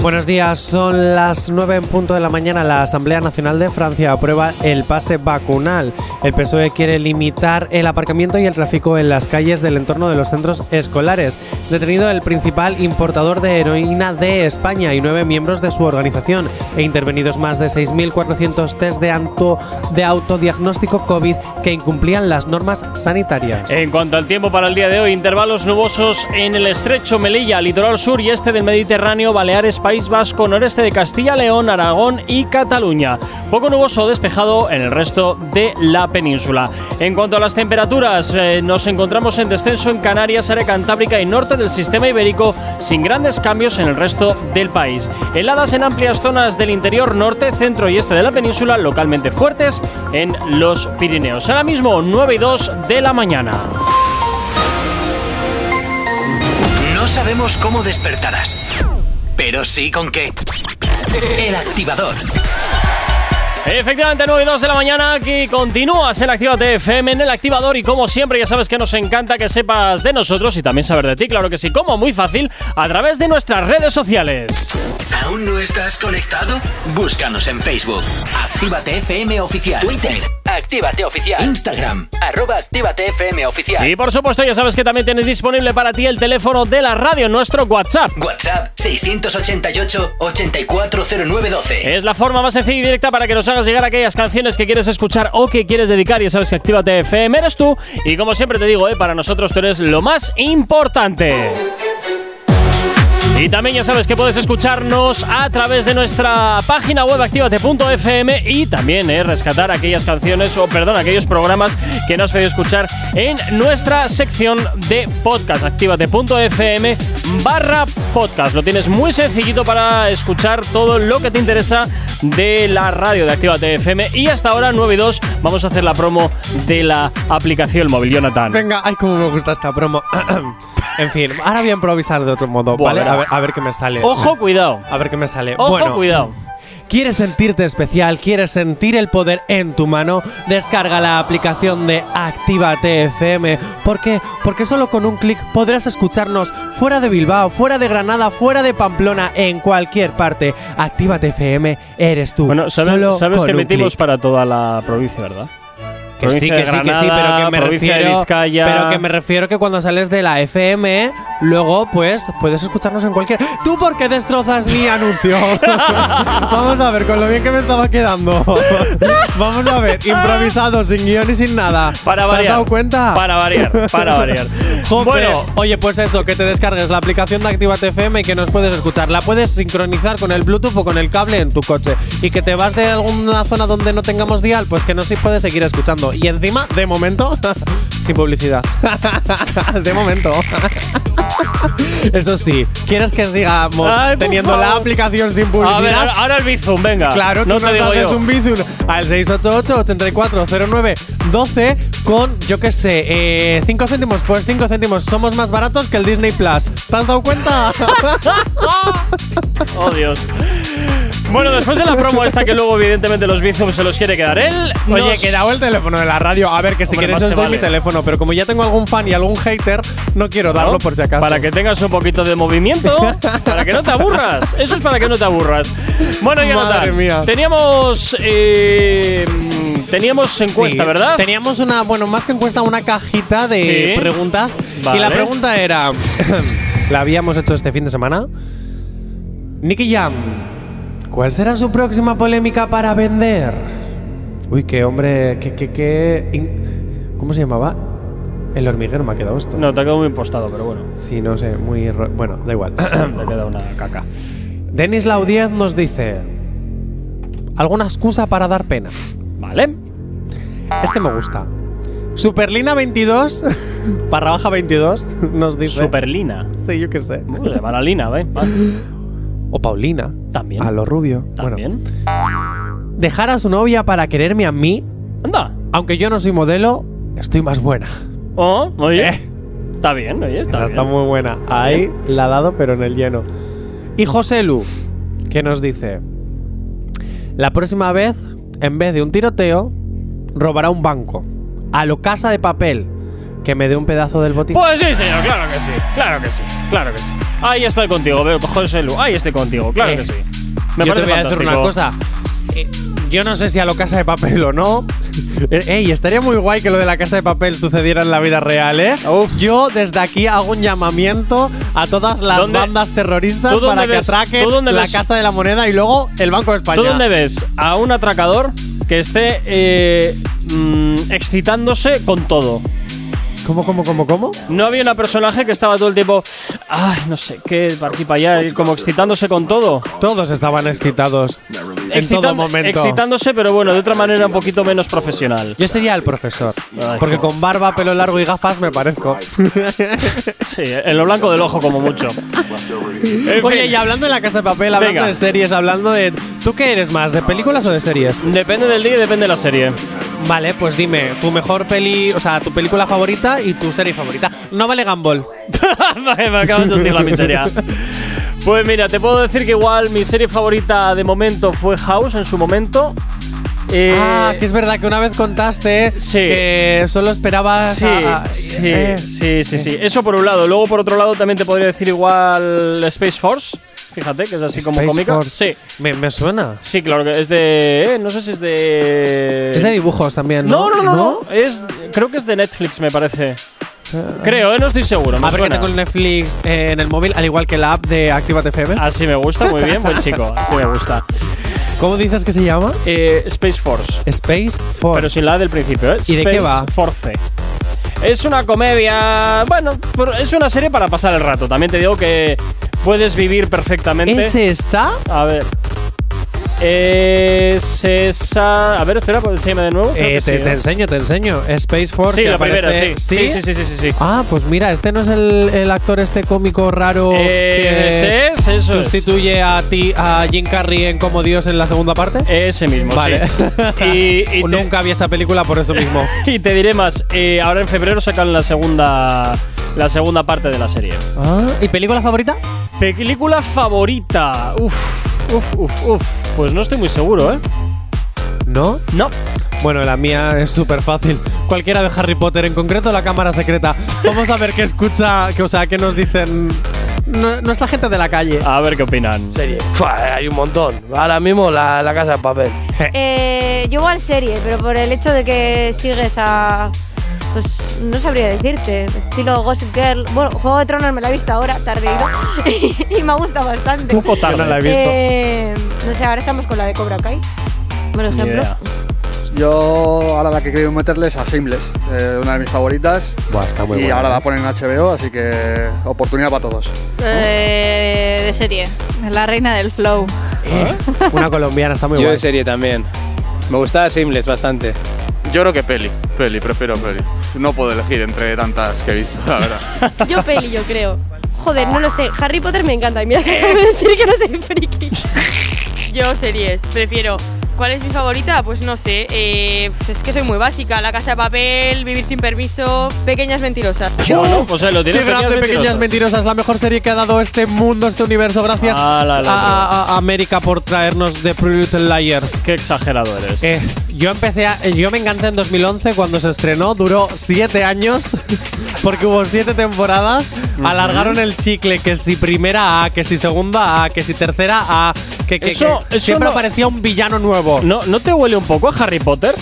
Buenos días, son las 9 en punto de la mañana. La Asamblea Nacional de Francia aprueba el pase vacunal. El PSOE quiere limitar el aparcamiento y el tráfico en las calles del entorno de los centros escolares. Detenido el principal importador de heroína de España y nueve miembros de su organización. E intervenidos más de 6.400 test de, auto, de autodiagnóstico COVID que incumplían las normas sanitarias. En cuanto al tiempo para el día de hoy, intervalos nubosos en el estrecho Melilla, litoral sur y este del Mediterráneo, Baleares, País Vasco, noreste de Castilla, León, Aragón y Cataluña. Poco nuboso despejado en el resto de la península. En cuanto a las temperaturas, eh, nos encontramos en descenso en Canarias, área cantábrica y norte del sistema ibérico, sin grandes cambios en el resto del país. Heladas en amplias zonas del interior norte, centro y este de la península, localmente fuertes en los Pirineos. Ahora mismo 9 y 2 de la mañana. No sabemos cómo despertarás, pero sí con qué. El activador. Efectivamente, 9 y 2 de la mañana, aquí continúas en Actívate FM, en el activador y como siempre ya sabes que nos encanta que sepas de nosotros y también saber de ti, claro que sí, como muy fácil, a través de nuestras redes sociales. ¿Aún no estás conectado? Búscanos en Facebook. Actívate FM Oficial. Twitter. Actívate Oficial. Instagram. Arroba Actívate FM Oficial. Y por supuesto ya sabes que también tienes disponible para ti el teléfono de la radio, nuestro WhatsApp. WhatsApp 688-840912. Es la forma más sencilla y directa para que nos hagas llegar aquellas canciones que quieres escuchar o que quieres dedicar. Ya sabes que Actívate FM eres tú. Y como siempre te digo, eh, para nosotros tú eres lo más importante. Y también ya sabes que puedes escucharnos a través de nuestra página web activate.fm y también eh, rescatar aquellas canciones o perdón, aquellos programas que no has podido escuchar en nuestra sección de podcast activate.fm barra podcast. Lo tienes muy sencillito para escuchar todo lo que te interesa de la radio de Actívate FM y hasta ahora 9 y 2 vamos a hacer la promo de la aplicación móvil Jonathan. Venga, ay, cómo me gusta esta promo. (coughs) en fin, ahora voy a improvisar de otro modo, Buah, ¿vale? A ver. A ver qué me sale. Ojo, cuidado. A ver qué me sale. Ojo, bueno, cuidado. ¿Quieres sentirte especial? ¿Quieres sentir el poder en tu mano? Descarga la aplicación de Actívate FM. ¿Por qué? Porque solo con un clic podrás escucharnos fuera de Bilbao, fuera de Granada, fuera de Pamplona, en cualquier parte. Actívate FM, eres tú. Bueno, sabes, Solo sabes con que un metimos para toda la provincia, ¿verdad? Que sí, que sí, que sí, pero que me refiero. Pero que me refiero que cuando sales de la FM, luego pues puedes escucharnos en cualquier. ¿Tú por qué destrozas mi anuncio? (laughs) Vamos a ver, con lo bien que me estaba quedando. (laughs) Vamos a ver, improvisado, sin guion y sin nada. Para ¿Te variar. has dado cuenta? Para variar, para variar. (laughs) Jope. Bueno. oye, pues eso, que te descargues la aplicación de Activate FM y que nos puedes escuchar. La puedes sincronizar con el Bluetooth o con el cable en tu coche. Y que te vas de alguna zona donde no tengamos dial, pues que no sí puedes seguir escuchando. Y encima, de momento, sin publicidad. (laughs) de momento. (laughs) Eso sí, ¿quieres que sigamos Ay, teniendo la aplicación sin publicidad? A ver, ahora, ahora el Bizum, venga. Claro, no tú te nos digo haces yo. un bizum al 688-8409-12 con, yo qué sé, 5 céntimos. Pues 5 céntimos somos más baratos que el Disney Plus. ¿Te has dado cuenta? (laughs) Oh, Dios. Bueno, después de la promo esta que luego evidentemente los Bizum se los quiere quedar él. Oye, nos- que he dado el teléfono de la radio. A ver, que si Hombre, quieres os doy vale. mi teléfono, pero como ya tengo algún fan y algún hater, no quiero darlo ¿no? por si acaso. Para que tengas un poquito de movimiento, para que no te aburras. Eso es para que no te aburras. Bueno, Jonathan, Madre mía. teníamos eh, teníamos encuesta, Sí, ¿verdad? Teníamos una, bueno, más que encuesta, una cajita de Sí. preguntas. Y la pregunta era: (coughs) la habíamos hecho este fin de semana. Nicky Jam, ¿cuál será su próxima polémica para vender? Uy, qué hombre, qué, qué, qué. ¿Cómo se llamaba? El hormiguero me ha quedado esto. No, te ha quedado muy impostado, pero bueno. Sí, no sé, muy. ro- Bueno, da igual. (clears throat) te queda una caca. Denis Laudiez nos dice: ¿Alguna excusa para dar pena? Vale. Este me gusta. Superlina 22, (laughs) barra baja 22, nos dice. Superlina. Sí, yo qué sé. Pues se la Lina, ¿ve? Vale. O Paulina. También. A lo rubio. También. Bueno, dejar a su novia para quererme a mí, Anda. aunque yo no soy modelo, estoy más buena. Oh, oye. Eh. Está bien, oye, está Esa bien. está muy buena. Ahí la ha dado, pero en el lleno. Y José Lu, que nos dice: La próxima vez, en vez de un tiroteo, robará un banco. A lo casa de papel. Que me dé un pedazo del botín. Pues sí, señor, claro que sí, claro que sí, claro que sí. Ahí estoy contigo, veo, José Lu, ahí estoy contigo, claro Eh, que sí. Me yo te voy a decir una cosa. Eh, yo no sé si a lo casa de papel o no. (laughs) Eh, Ey, estaría muy guay que lo de la casa de papel sucediera en la vida real, ¿eh? Yo desde aquí hago un llamamiento a todas las ¿Dónde- bandas terroristas para que ves- atraquen la ves- casa de la moneda y luego el Banco de España. ¿Tú dónde ves a un atracador que esté eh, mm, excitándose con todo? ¿Cómo, cómo, cómo, cómo? No había una personaje que estaba todo el tiempo, ay, no sé qué, para aquí, para allá, y como excitándose con todo. Todos estaban excitados en Excitan- todo momento. Excitándose, pero bueno, de otra manera un poquito menos profesional. Yo sería el profesor. Ay, porque con barba, pelo largo y gafas me parezco. (laughs) Sí, en lo blanco del ojo como mucho. Oye, y hablando de la casa de papel, hablando Venga. de series, hablando de. ¿Tú qué eres más? ¿De películas o de series? Depende del día y depende de la serie. Vale, pues dime, tu mejor peli, o sea, tu película favorita y tu serie favorita. No vale Gumball. (laughs) Vale, me acabas de decir la miseria. Pues mira, te puedo decir que igual mi serie favorita de momento fue House en su momento. Eh, ah, que es verdad que una vez contaste Sí. que solo esperabas. Sí, a- a- sí, eh, sí, sí, sí. Eso por un lado. Luego por otro lado también te podría decir igual Space Force. Fíjate, que es así como Space cómica. Force. Sí, Me, me suena. sí, claro que es de. eh, no sé si es de. Es de dibujos también, ¿no? No, no, no, no. Es, creo que es de Netflix, me parece. Creo, eh, no estoy seguro. Me A ver que tengo el Netflix eh, en el móvil, al igual que la app de Actívate FM. Así me gusta, muy bien, buen chico. Así me gusta. ¿Cómo dices que se llama? Eh, Space Force. Space Force. Pero sin la del principio, ¿eh? ¿Y de qué Space va? Force. Es una comedia. Bueno, es una serie para pasar el rato. También te digo que puedes vivir perfectamente. ¿Ese está? A ver. Es esa. A ver, espera, pues enséñame de nuevo. Eh, te, sí, te ¿eh? enseño, te enseño. Space Force. Sí, que la primera, sí. Sí, sí, sí, sí, sí, sí. Ah, pues mira, este no es el, el actor este cómico raro Eh, que ese es, eso es. sustituye a ti a Jim Carrey en Como Dios en la segunda parte. Ese mismo, Vale. sí. (laughs) y, Nunca vi esa película por eso mismo. (laughs) y te diré más. eh, ahora en febrero sacan la segunda. La segunda parte de la serie. Ah, ¿Y película favorita? Película favorita. Uf, uf, uf, uf. Pues no estoy muy seguro, ¿eh? ¿No? No. Bueno, la mía es súper fácil. Cualquiera de Harry Potter, en concreto la cámara secreta. Vamos a ver qué escucha, que, o sea, qué nos dicen nu- nuestra gente de la calle. A ver qué opinan. Serie. Fua, hay un montón. Ahora mismo la, la casa de papel. Eh, yo igual serie, pero por el hecho de que sigues a. Pues no sabría decirte. Estilo Gossip Girl. Bueno, Juego de Tronos me la he visto ahora, tardío. (laughs) y me gusta bastante. Un poco tarde. Yo no la he visto. Eh, no sé, ahora estamos con la de Cobra Kai. Por ejemplo. Yo ahora la que quiero meterle es a Seamless, eh, una de mis favoritas. Buah, está muy y buena, ahora ¿eh? la ponen en HBO, así que oportunidad para todos. Eh, de serie. La reina del flow. Eh, Una colombiana, está muy Yo guay. de serie también. Me gustaba Seamless bastante. Yo creo que peli, peli, prefiero peli. No puedo elegir entre tantas que he visto, la verdad. (laughs) Yo peli, yo creo. Joder, no lo sé. Harry Potter me encanta. Y mira que acabo de decir que no soy friki. Yo series, prefiero. ¿Cuál es mi favorita? Pues no sé. eh, pues es que soy muy básica. La casa de papel, vivir sin permiso, pequeñas mentirosas. Bueno, pues lo tienes. Qué grande, Pequeñas Mentirosas, la mejor serie que ha dado este mundo, este universo. Gracias Ah, la, la, a, a- a América por traernos The Pretty Little Liars. Qué exagerado eres. Eh, yo empecé a- eh, yo me enganché en 2011 cuando se estrenó, duró siete años (laughs) porque hubo siete temporadas, alargaron el chicle que si primera A, que si segunda A, que si tercera A, que, que- Eso- que eso siempre no- aparecía un villano nuevo. ¿No, ¿No te huele un poco a Harry Potter?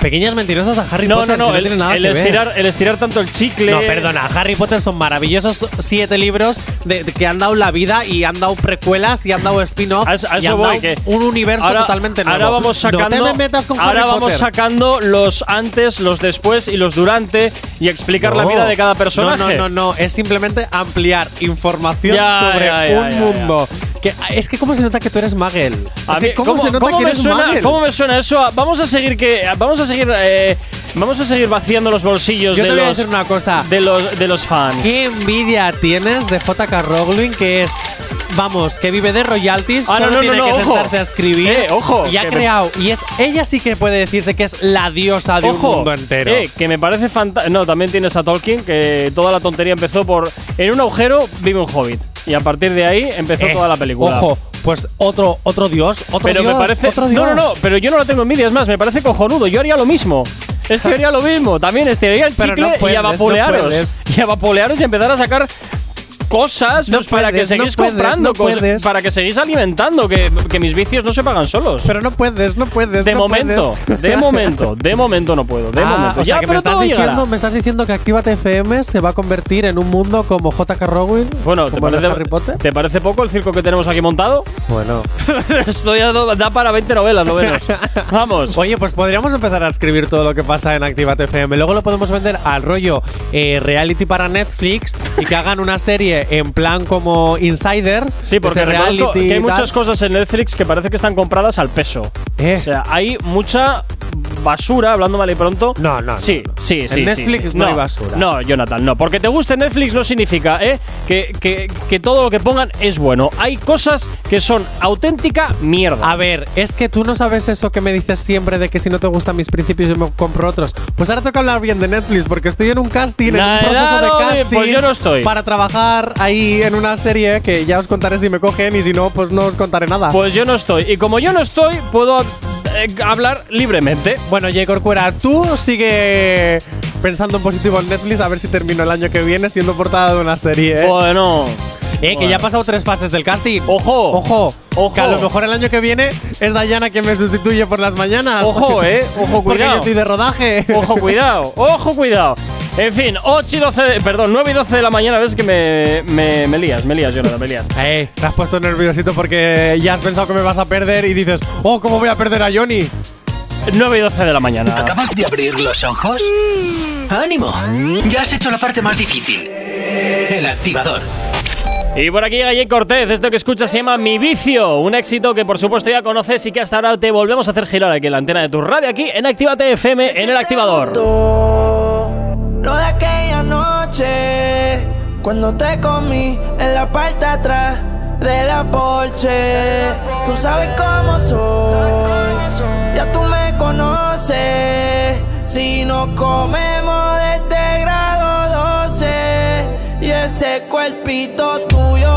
Pequeñas mentirosas a Harry no, Potter. no, si no, el, el estirar, el estirar tanto el chicle. No, perdona, Harry Potter son maravillosos siete libros de, de que han dado la vida y han dado precuelas y han dado spin-off A eso- a y han voy, dado que un universo ahora- totalmente nuevo. Ahora vamos sacando. No te me metas con ahora Harry vamos Potter. sacando los antes, los después y los durante y explicar la No. vida de cada personaje. No, no, no, no, es simplemente ampliar información Ya, sobre ya, ya, un mundo Que, es que cómo se nota que tú eres Magel. A ver, ¿Cómo, se nota cómo que me eres suena, Magel? ¿Cómo me suena eso? Vamos a seguir que vamos a seguir eh, vamos a seguir vaciando los bolsillos Yo de te voy a los decir una cosa. de los de los fans. ¿Qué envidia tienes de JK Rowling que es, vamos, que vive de royalties, Ah, no, solo no, tiene no, que ojo. sentarse a escribir Eh, ojo, y ha me- creado y es ella sí que puede decirse que es la diosa de Ojo, un mundo entero. eh, que me parece fantástico. No, también tienes a Tolkien, que toda la tontería empezó por. En un agujero vive un hobbit. Y a partir de ahí empezó Eh, toda la película. Ojo, pues otro otro dios, otro pero dios, me parece. otro No, dios. no, no, pero yo no lo tengo envidia, es más, me parece cojonudo. Yo haría lo mismo. Es que haría lo mismo. También estiraría el chicle no puedes, y a no puedes. y a vapulearos y empezar a sacar cosas No pues, para que no seguís comprando puedes. para que seguís alimentando, que, que mis vicios no se pagan solos. Pero no puedes, no puedes. de momento, puedes. de (laughs) momento, de momento no puedo. De Ah, momento. o sea ya, que pero me estás, diciendo, me estás diciendo que Actívate FM se va a convertir en un mundo como JK Rowling. Bueno, ¿te parece, Harry Potter? ¿te parece poco el circo que tenemos aquí montado? Bueno. (laughs) Esto ya da para 20 novelas, lo menos. (laughs) Vamos. Oye, pues podríamos empezar a escribir todo lo que pasa en Actívate FM. Luego lo podemos vender al rollo eh, reality para Netflix y que hagan una serie en plan como Insiders. Sí, porque que hay muchas cosas en Netflix que parece que están compradas al peso. Eh. O sea, hay mucha basura, hablando mal y pronto. No, no, Sí, no. sí, En sí. sí, Netflix sí. no hay basura. No, Jonathan, no. Porque te guste Netflix no significa ¿eh? que, que- que todo lo que pongan es bueno. Hay cosas que son auténtica mierda. A ver, es que tú no sabes eso que me dices siempre de que si no te gustan mis principios yo me compro otros. Pues ahora toca hablar bien de Netflix porque estoy en un casting, en un proceso de no, casting. pues yo no estoy. Para trabajar ahí en una serie que ya os contaré si me cogen y si no, pues no os contaré nada. Pues yo no estoy. Y como yo no estoy, puedo eh, hablar libremente. Bueno, J. Corcuera, tú sigue pensando en positivo en Netflix a ver si termino el año que viene siendo portada de una serie. ¿eh? Bueno. Eh, que ya ha pasado tres fases del casting. Ojo. Ojo. Ojo. Que a lo mejor el año que viene es Dayana quien me sustituye por las mañanas. Ojo, (laughs) eh. Ojo, Porque cuidado. yo estoy de rodaje. (laughs) Ojo, cuidado, ojo, cuidado. En fin, 8 y 12, de- perdón, 9 y 12 de la mañana, ves que me, me, me lías, me lías, Jonathan, me lías. (laughs) Eh, te has puesto nerviosito porque ya has pensado que me vas a perder y dices, oh, ¿cómo voy a perder a Johnny? 9 y 12 de la mañana. ¿Acabas de abrir los ojos? ¡Ánimo! Ya has hecho la parte más difícil. El activador. Y por aquí llega Jay Cortez, esto que escuchas se llama Mi Vicio, un éxito que por supuesto ya conoces y que hasta ahora te volvemos a hacer girar aquí en la antena de tu radio, aquí en Actívate FM, en el activador. Lo de aquella noche, cuando te comí en la parte atrás de la Porsche. Tú sabes cómo soy, ya tú me conoces. Si nos comemos desde grado 12 y ese cuerpito tuyo,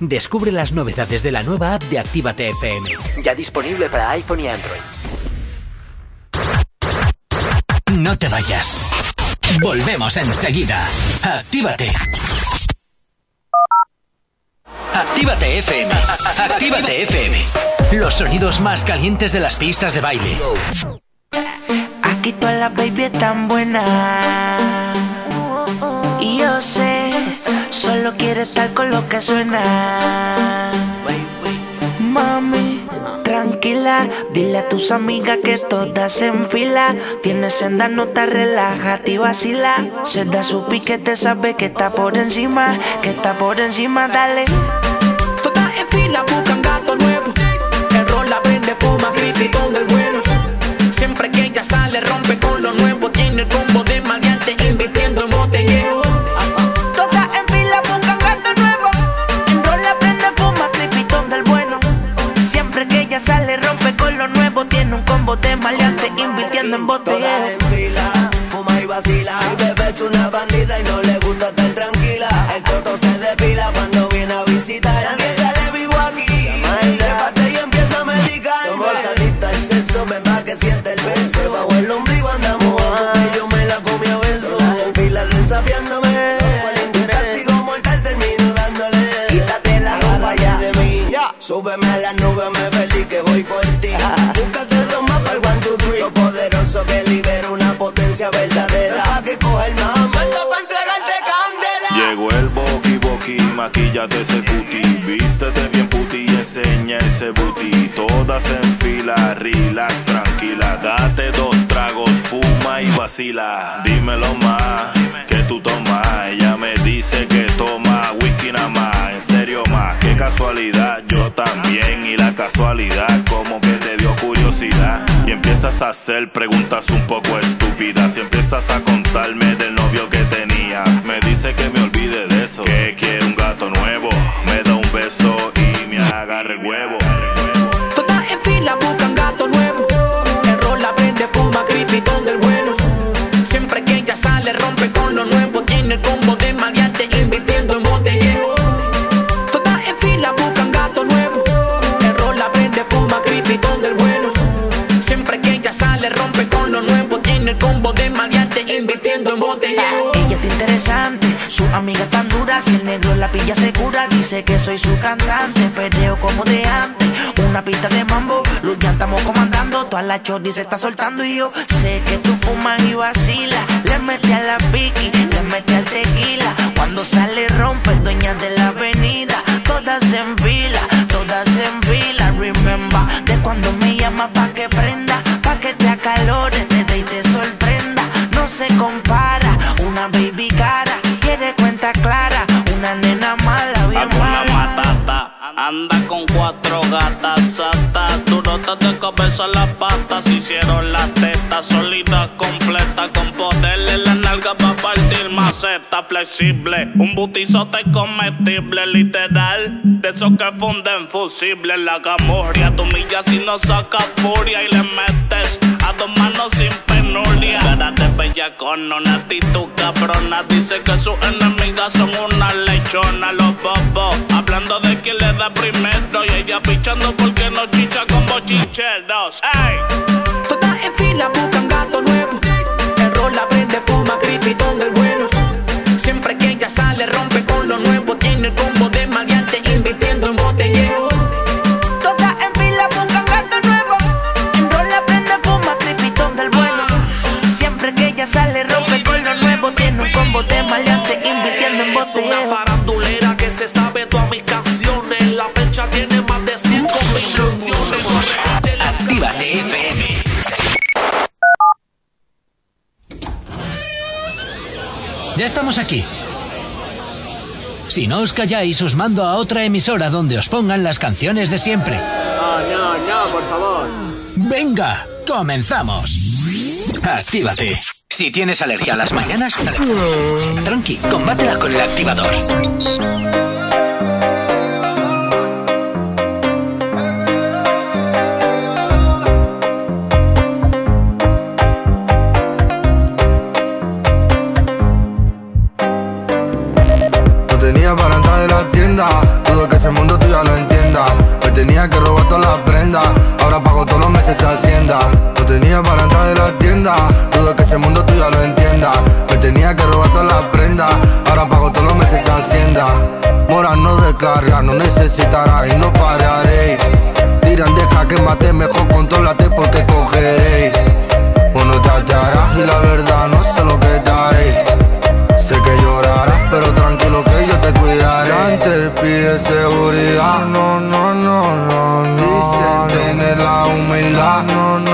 Descubre las novedades de la nueva app de Actívate FM. Ya disponible para iPhone y Android. No te vayas. Volvemos enseguida. Actívate. Actívate FM. Actívate FM. Los sonidos más calientes de las pistas de baile. Aquí todas las baby están buenas. Y yo sé, solo quiere estar con lo que suena. Mami, tranquila, dile a tus amigas que todas se enfila. Tienes senda, no te relájate y vacila. Se da su piquete, sabe que está por encima, que está por encima, dale. Todas en fila buscan gato nuevo. El la prende, fuma, creepy con el bueno. Siempre que ella sale, rompe con lo nuevo. Tiene que sale, rompe con lo nuevo. Tiene un combo de maleante, invirtiendo en botellero. Todas en fila, fuma y vacila. Mi bebé es una bandida y no le gusta estar tranquila. El toto se depila cuando viene a visitar. Nadie sale vivo aquí. Trépate y empieza a medicar. Somos adictos al sexo, ven pa' que siente el beso. Bajo el ombligo andamos porque yo me la comí a beso. En fila desafiándome. Castigo mortal termino dándole. Agárrate de mí. Súbeme a la nube, me que voy por ti. Búscate dos más para el one, two, three. Lo poderoso que libera una potencia verdadera. Pa' que coja el mambo. Llegó el boqui boqui, maquillate ese cuti, vístete bien puti y enseña ese booty. Todas en fila, relax, tranquila, date dos tragos, fuma y vacila. Dímelo más, que tú tomas. Ella me dice que toma whisky nada más, en serio más. Qué casualidad, yo también y la casualidad como que te dio curiosidad y empiezas a hacer preguntas un poco estúpidas y empiezas a contarme del novio que tenías. Me dice que me olvide de eso, que quiere un gato nuevo, me da un beso y me agarra el huevo. Su amiga tan dura, si el negro la pilla segura, dice que soy su cantante, perreo como de antes, una pista de mambo, los ya estamos comandando, toda la chordi se está soltando y yo sé que tú fumas y vacilas, le mete a la piqui, le mete al tequila, cuando sale rompe, dueña de la avenida, todas en fila, todas en fila, remember, de cuando me llama pa' que prenda, pa' que te acalores, te dé y te sorprenda, no se compara, una baby cara, anda con cuatro gatas satas, durotas de cabeza las patas, hicieron las tetas solitas completas con poder en la nalga pa' partir maceta, flexible. Un butizote comestible, literal. De esos que funden fusibles. La gamorria, tu milla si no saca furia y le metes a dos manos sin penuria. Cara de bella con una actitud cabrona. Dice que sus enemigas son una lechona. Los bobos hablando de quién le da primero. Y ella pichando porque no chicha con bochincheros. ¡Ey! Todas en fila buscan gato nuevo. El rol la prende, fuma, cripitón del bueno. Siempre que ella sale, rompe con lo nuevo. Tiene el combo de maleante invirtiendo en botellero. Combo de maleante invirtiendo en Es una farandulera que se sabe todas mis canciones. La percha tiene más de 100 combinaciones. Actívate FM. Ya estamos aquí. Si no os calláis, os mando a otra emisora donde os pongan las canciones de siempre. No, no, no, por favor. Venga, comenzamos. Actívate. Si tienes alergia a las mañanas, tranqui, combátela con el activador. No tenía para entrar de la tienda, dudo que ese mundo tú ya lo entienda. Me tenía que robar todas las prendas, ahora pago todos los meses hacienda. Tenía para entrar de la tienda, dudo que ese mundo tú ya lo entienda. Me tenía que robar todas las prendas, ahora pago todos los meses hacienda. Mora no descarga, no necesitará y no pararé. Tiran, deja que mate, mejor contrólate porque cogeré. Bueno, te hallarás y la verdad no sé lo que te haré. Sé que llorarás, pero tranquilo que yo te cuidaré. Antes pide seguridad, no, no, no, no, no. Dicen tener la humildad, no, no,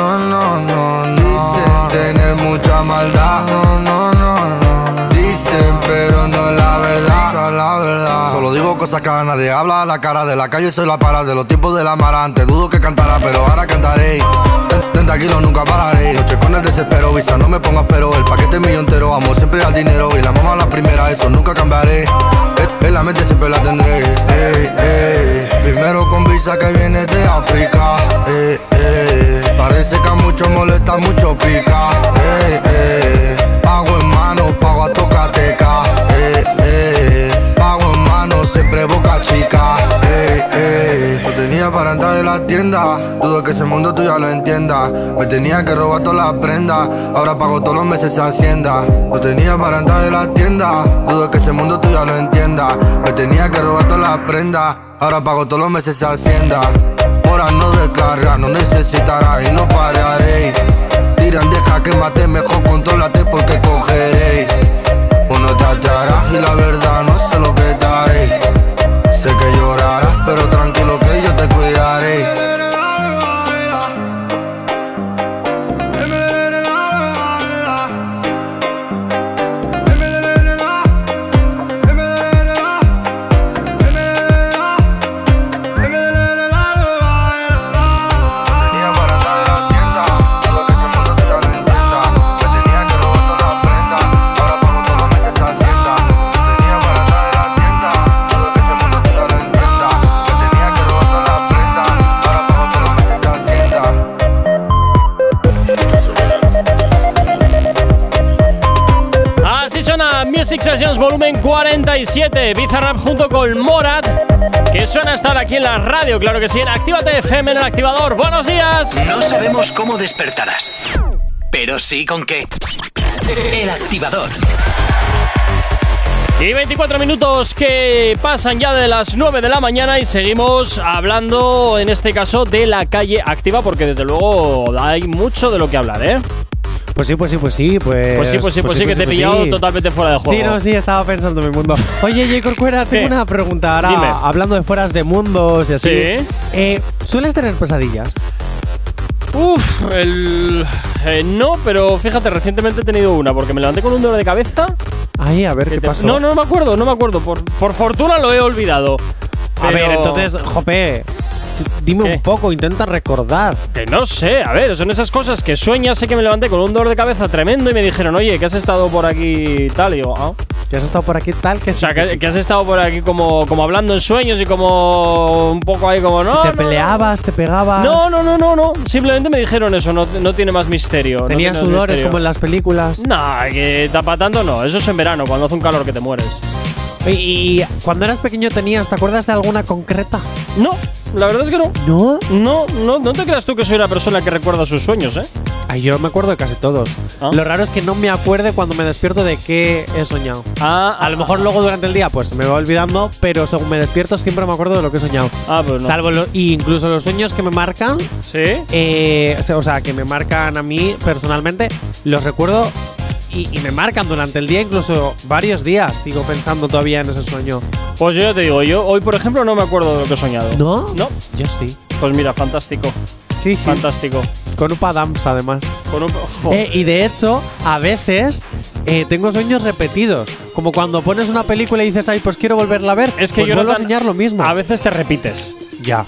mucha maldad, no, no, no, no. Dicen, pero no la verdad, es la verdad. Solo digo cosas que nadie habla a la cara de la calle, soy la para de los tiempos del amarante. Dudo que cantará, pero ahora cantaré. Ten- 30 kilos nunca pararé. Noche con el desespero, visa, no me pongas pero. El paquete mío entero, amo siempre al dinero. Y la mamá la primera, eso nunca cambiaré. La mente siempre la tendré. Ey, ey. Primero con visa que viene de África. Ey. Parece que a muchos molesta, mucho pica. Ey. Pago en mano, pago a tocateca. Mano, siempre boca chica. Ey, ey. No tenía para entrar de la tienda. Dudo que ese mundo tú ya lo entienda. Me tenía que robar todas las prendas. Ahora pago todos los meses hacienda. No tenía para entrar de la tienda. Dudo que ese mundo tú ya lo entienda. Me tenía que robar todas las prendas. Ahora pago todos los meses hacienda. Mora no descarga, no necesitará y no pararé. Tiran, deja que mejor contrólate porque cogeré. Uno te hallarás y la verdad no sé lo. Sé 47, Bizarrap junto con Morat, que suena estar aquí en la radio, claro que sí, en Actívate FM en el activador. ¡Buenos días! No sabemos cómo despertarás, pero sí con qué. El activador. Y 24 minutos que pasan ya de las 9 de la mañana y seguimos hablando, en este caso, de la calle activa, porque desde luego hay mucho de lo que hablar, ¿eh? Pues sí, pues sí, pues sí, pues. Pues sí, pues sí, pues sí, que te he pillado totalmente fuera de juego. Sí, no, sí, estaba pensando en mi mundo. (laughs) Oye, J. Corcuera, tengo una pregunta ahora. Dime. Hablando de fueras de mundos y así. Sí. Eh, ¿Sueles tener pesadillas? Uf, el. eh, no, pero fíjate, recientemente he tenido una porque me levanté con un dolor de cabeza. Ay, a ver qué te- pasó. No, no me acuerdo, no me acuerdo. Por, por fortuna lo he olvidado. A ver, Pero- entonces, Jope. Dime ¿Qué? un poco, intenta recordar. Que no sé, a ver, son esas cosas que sueñas, sé que me levanté con un dolor de cabeza tremendo y me dijeron, oye, que has estado por aquí tal, y digo, ah. ¿Que has estado por aquí tal? Que O sea, que, que has estado por aquí como, como hablando en sueños y como un poco ahí como, no, ¿Te no, no". peleabas? ¿Te pegabas? No, no, no, no, no. Simplemente me dijeron eso, no, no tiene más misterio. ¿Tenías sudores misterio. como en las películas? No, que tapa tanto no. Eso es en verano, cuando hace un calor que te mueres. Y, cuando eras pequeño tenías, ¿te acuerdas de alguna concreta? No, la verdad es que no. ¿No? No, no, no te creas tú que soy una persona que recuerda sus sueños, ¿eh? Ay, yo me acuerdo de casi todos. Ah. Lo raro es que no me acuerde cuando me despierto de qué he soñado. Ah, A lo mejor luego durante el día pues se me va olvidando, pero según me despierto siempre me acuerdo de lo que he soñado. Ah, pues no. Salvo lo- incluso los sueños que me marcan, ¿Sí? eh, o sea, que me marcan a mí personalmente, los recuerdo y, y me marcan durante el día, incluso varios días. Sigo pensando todavía en ese sueño. Pues yo ya te digo, yo hoy, por ejemplo, no me acuerdo de lo que he soñado. ¿No? No. Yo sí. Pues mira, fantástico. Sí, sí. Fantástico. Con Upa Dams, además. Con un. Eh, y de hecho, a veces eh, tengo sueños repetidos. Como cuando pones una película y dices, ay, pues quiero volverla a ver. Es que pues yo vuelvo a soñar lo mismo. A veces te repites. Ya.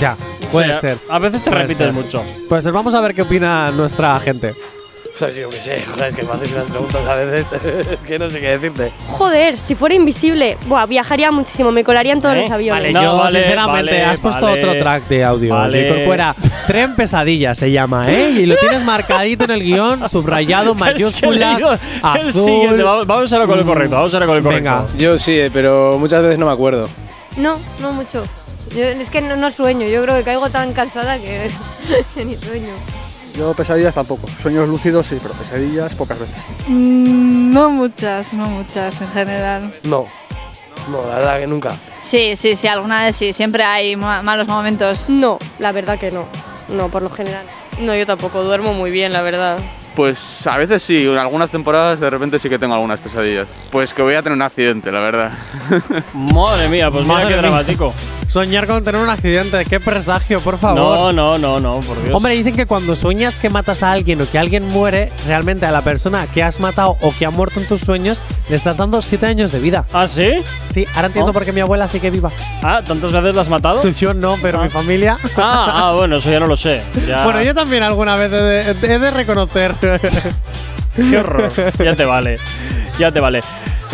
Ya. Puede O sea, ser. A veces te Puede repites ser. mucho. Pues vamos a ver qué opina nuestra gente. Pues yo qué sé, joder, es que me haces unas preguntas a veces es (laughs) que no sé qué decirte. Joder, si fuera invisible, buah, viajaría muchísimo, me colaría en todos ¿Eh? los aviones. Vale, No, yo vale, sinceramente vale, has puesto vale. otro track de audio. Vale. que incorpora Tren Pesadilla se llama, ¿eh? Y lo tienes marcadito en el guion, subrayado, (laughs) mayúsculas, azul. vamos, vamos a ver con el correcto, vamos a ver con el correcto. Venga. Yo sí, eh, pero muchas veces no me acuerdo. No, no mucho. Yo- es que no, no sueño, yo creo que caigo tan cansada que (laughs) ni sueño. Yo pesadillas tampoco. Sueños lúcidos sí, pero pesadillas pocas veces. Mm, no muchas, no muchas en general. No, no, la verdad que nunca. Sí, sí, sí, alguna vez sí. Siempre hay ma- malos momentos. No, la verdad que no. No, por lo general. No, yo tampoco, duermo muy bien, la verdad. Pues a veces sí, en algunas temporadas de repente sí que tengo algunas pesadillas. Pues que voy a tener un accidente, la verdad. (laughs) Madre mía, pues mira qué mía. dramático. Soñar con tener un accidente, qué presagio, por favor. No, no, no, no, por Dios. Hombre, dicen que cuando sueñas que matas a alguien o que alguien muere, realmente a la persona que has matado o que ha muerto en tus sueños le estás dando siete años de vida. ¿Ah, sí? Sí, ahora entiendo Oh. por qué mi abuela sí que viva. Ah, ¿tantas veces la has matado? (laughs) Yo no, pero Ah. mi familia. Ah, ah, bueno, eso ya no lo sé. Ya- Bueno, yo también alguna vez he de, he de reconocer. (laughs) Qué horror. Ya te vale. Ya te vale.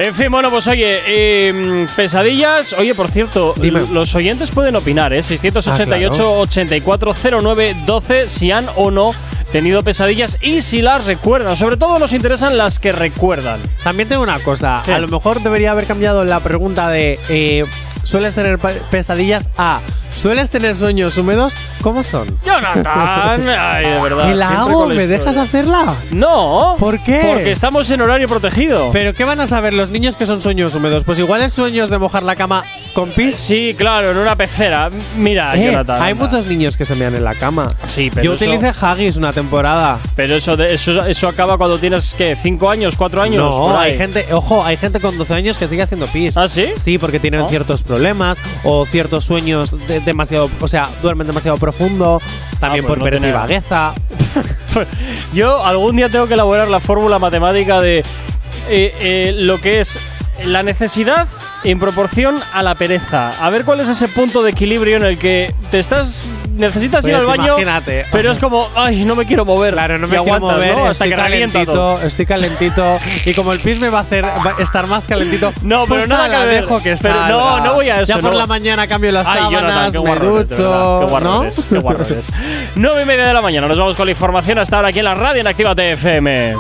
En fin, bueno, pues oye, eh, pesadillas. Oye, por cierto, Dime. los oyentes pueden opinar, ¿eh? 688 8409 12 si han o no tenido pesadillas y si las recuerdan. Sobre todo nos interesan las que recuerdan. También tengo una cosa. A lo mejor debería haber cambiado la pregunta de eh, ¿sueles tener pesadillas? a ¿sueles tener sueños húmedos? ¿Cómo son? Jonathan, ay, de verdad. ¿Y la siempre hago? con la ¿Me historia. dejas hacerla? No. ¿Por qué? Porque estamos en horario protegido. ¿Pero qué van a saber los niños que son sueños húmedos? Pues igual es sueños de mojar la cama con pis. Sí, claro, en una pecera. Mira, Eh, Jonathan. hay anda. muchos niños que se mean en la cama. Sí, pero Yo eso- utilicé Haggis una temporada. Pero eso, de- eso, eso acaba cuando tienes, ¿qué? ¿Cinco años? ¿Cuatro años? No, Por ahí. hay gente, ojo, hay gente con 12 años que sigue haciendo pis. ¿Ah, sí? Sí, porque tienen Oh. ciertos problemas o ciertos sueños de- demasiado, o sea, duermen demasiado profundo, también Ah, pues por no pereza y tenía- vagueza. (laughs) Yo algún día tengo que elaborar la fórmula matemática de eh, eh, lo que es la necesidad en proporción a la pereza. A ver cuál es ese punto de equilibrio en el que te estás necesitas ir al baño, imagínate. pero es como, ay, no me quiero mover. Claro, no Y me quiero aguantas, mover, ¿no? hasta estoy que revienta todo. calentito, estoy calentito y como el pis me va a hacer va a estar más calentito, (laughs) No, pero pues nada que ver. dejo que Pero salga. no, no voy a eso, Ya por no. la mañana cambio las Ay, Jonathan, sábanas, qué me ducho, qué ¿no? qué guarro eres. (laughs) 9 y media de la mañana, nos vamos con la información hasta ahora aquí en la radio en Activa TFM.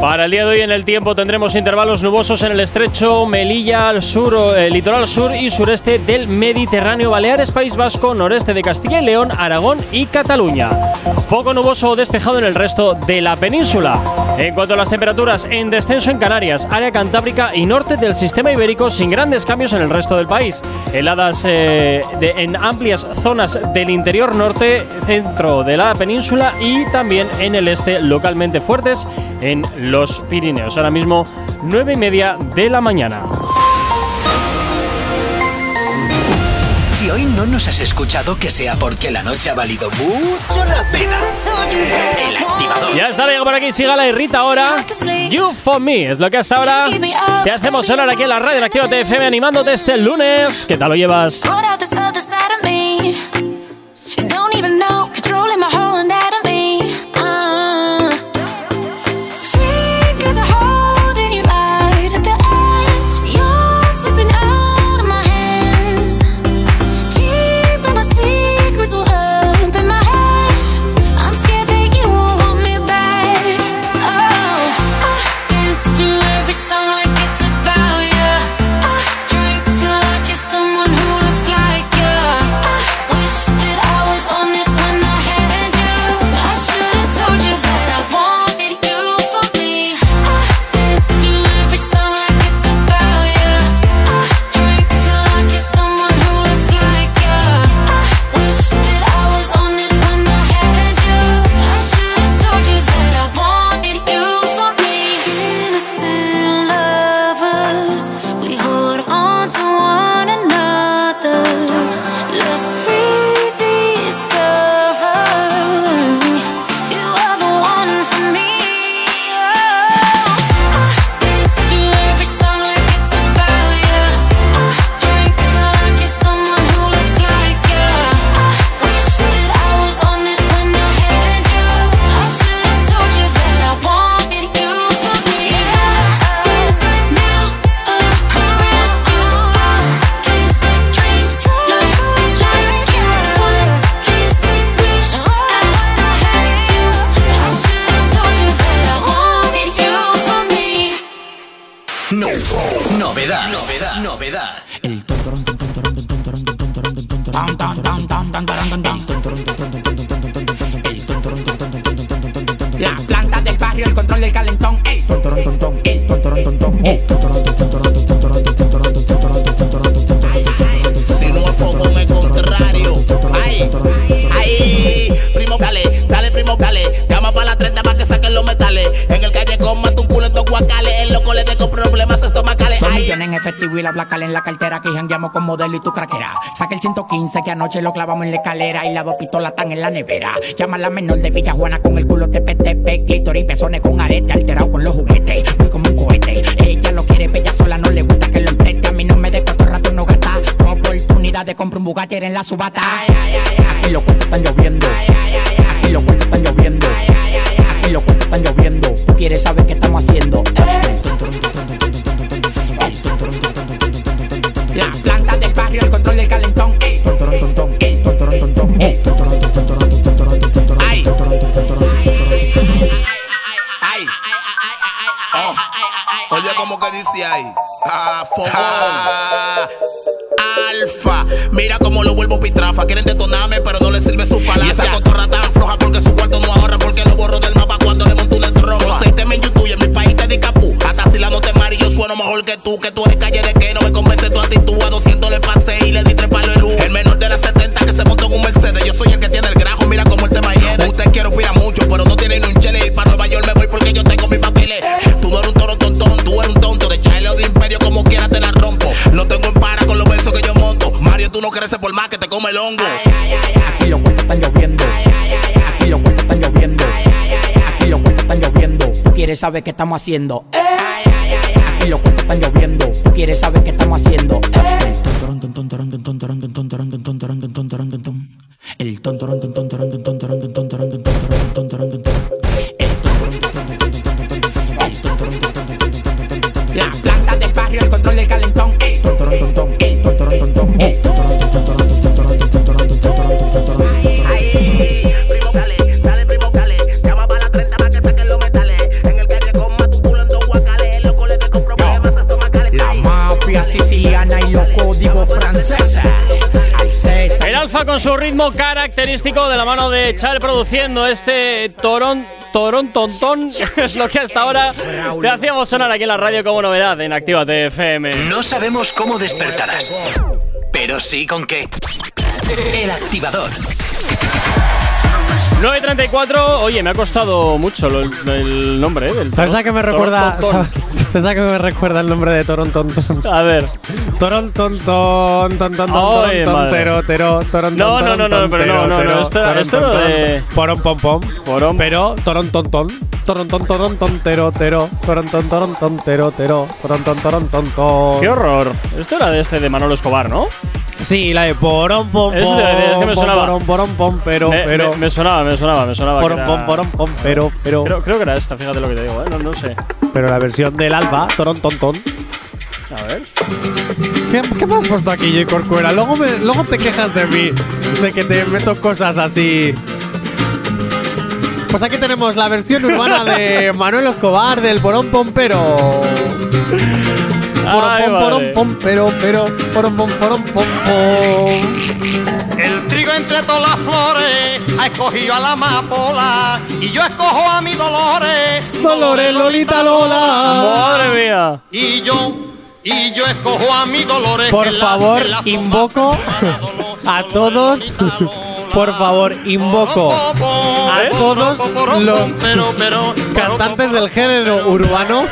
Para el día de hoy en el tiempo tendremos intervalos nubosos en el estrecho Melilla, al sur, o, eh, litoral sur y sureste del Mediterráneo, Baleares, País Vasco, noreste de Castilla y León, Aragón y Cataluña. Poco nuboso o despejado en el resto de la península. En cuanto a las temperaturas, en descenso en Canarias, área cantábrica y norte del sistema ibérico sin grandes cambios en el resto del país. Heladas eh, de- en amplias zonas del interior norte, centro de la península y también en el este localmente fuertes en los Pirineos. Ahora mismo, 9 y media de la mañana. Si hoy no nos has escuchado, que sea porque la noche ha valido mucho la pena. El activador. Ya está, Diego por aquí. Sígala y Rita ahora. You for me. Es lo que hasta ahora te hacemos sonar aquí en la radio en Activa TFM animándote este lunes. ¿Qué tal lo llevas? Saca el 115 que anoche lo clavamos en la escalera y las dos pistolas están en la nevera. Llama a la menor de Villa Juana con el culo TPTP, clítor y pezones con arete, alterado con los juguetes. Voy como un cohete, ella lo quiere, bella sola, no le gusta que lo empreste. A mí no me de cuatro rato no gata. Oportunidad de comprar un Bugatti en la subata. Ay, ay, ay, Aquí los cuentos están lloviendo. Aquí los cuentos están lloviendo. Aquí los cuentos están lloviendo. Tú quieres saber qué estamos haciendo. La planta de el control del calentón. Oye, como que dice ahí, ah, fogón, ah. alfa, mira cómo lo vuelvo pitrafa, quieren detonar quieres saber qué estamos haciendo. Eh. Ay, ay, ay, ay. Aquí los cuentos están lloviendo. Tú quieres saber qué ritmo característico de la mano de Chal produciendo este torón. Torón Tontón (laughs) es lo que hasta ahora le hacíamos sonar aquí en la radio como novedad en Activa FM. No sabemos cómo despertarás, pero sí con qué. El activador. 9.34, oye, me ha costado mucho lo- el, nombre, ¿eh? del ¿Sabes a qué me recuerda? (laughs) ¿Sabes a qué me recuerda el nombre de Toronton? (laughs) A ver. Toronton, ton, ton, ton, tero, tero, No, no, no, no, pero no, no, no, esto ton, de- Porom, pom, pom. Pero, toron, ton, ton. Toron, ton, toron, ton, tero, tero. Toron, ton, toron, ton, tero, tero. Toron, ton, toron, ton, ton. ¡Qué horror! Esto era de este de Manolo Escobar, ¿no? Sí, la de porom, pom, pom. es que me pom, sonaba. Porom, porom, pom, pero, me, pero. me- me sonaba, me sonaba, me sonaba. era- pom, porom, pom, pero, pero. Creo, creo que era esta, fíjate lo que te digo, ¿eh? No, no sé. Pero la versión del alba, toron, ton, ton. A ver. ¿Qué, qué me has puesto aquí, J. Corcuera? Luego, me- luego te quejas de mí, de que te meto cosas así. Pues aquí tenemos la versión urbana de (laughs) Manuel Escobar del Porón Pompero. Ay, pom, pero, pero, porón pom, porón pom, pom. El trigo entre todas las flores ha escogido a la amapola y yo escojo a mi Dolores. Dolores, Lolita, Lola. ¡Madre mía! Y yo, y yo escojo a mi Dolores. Por favor, invoco (laughs) a todos. Por favor, invoco a todos los cantantes del género urbano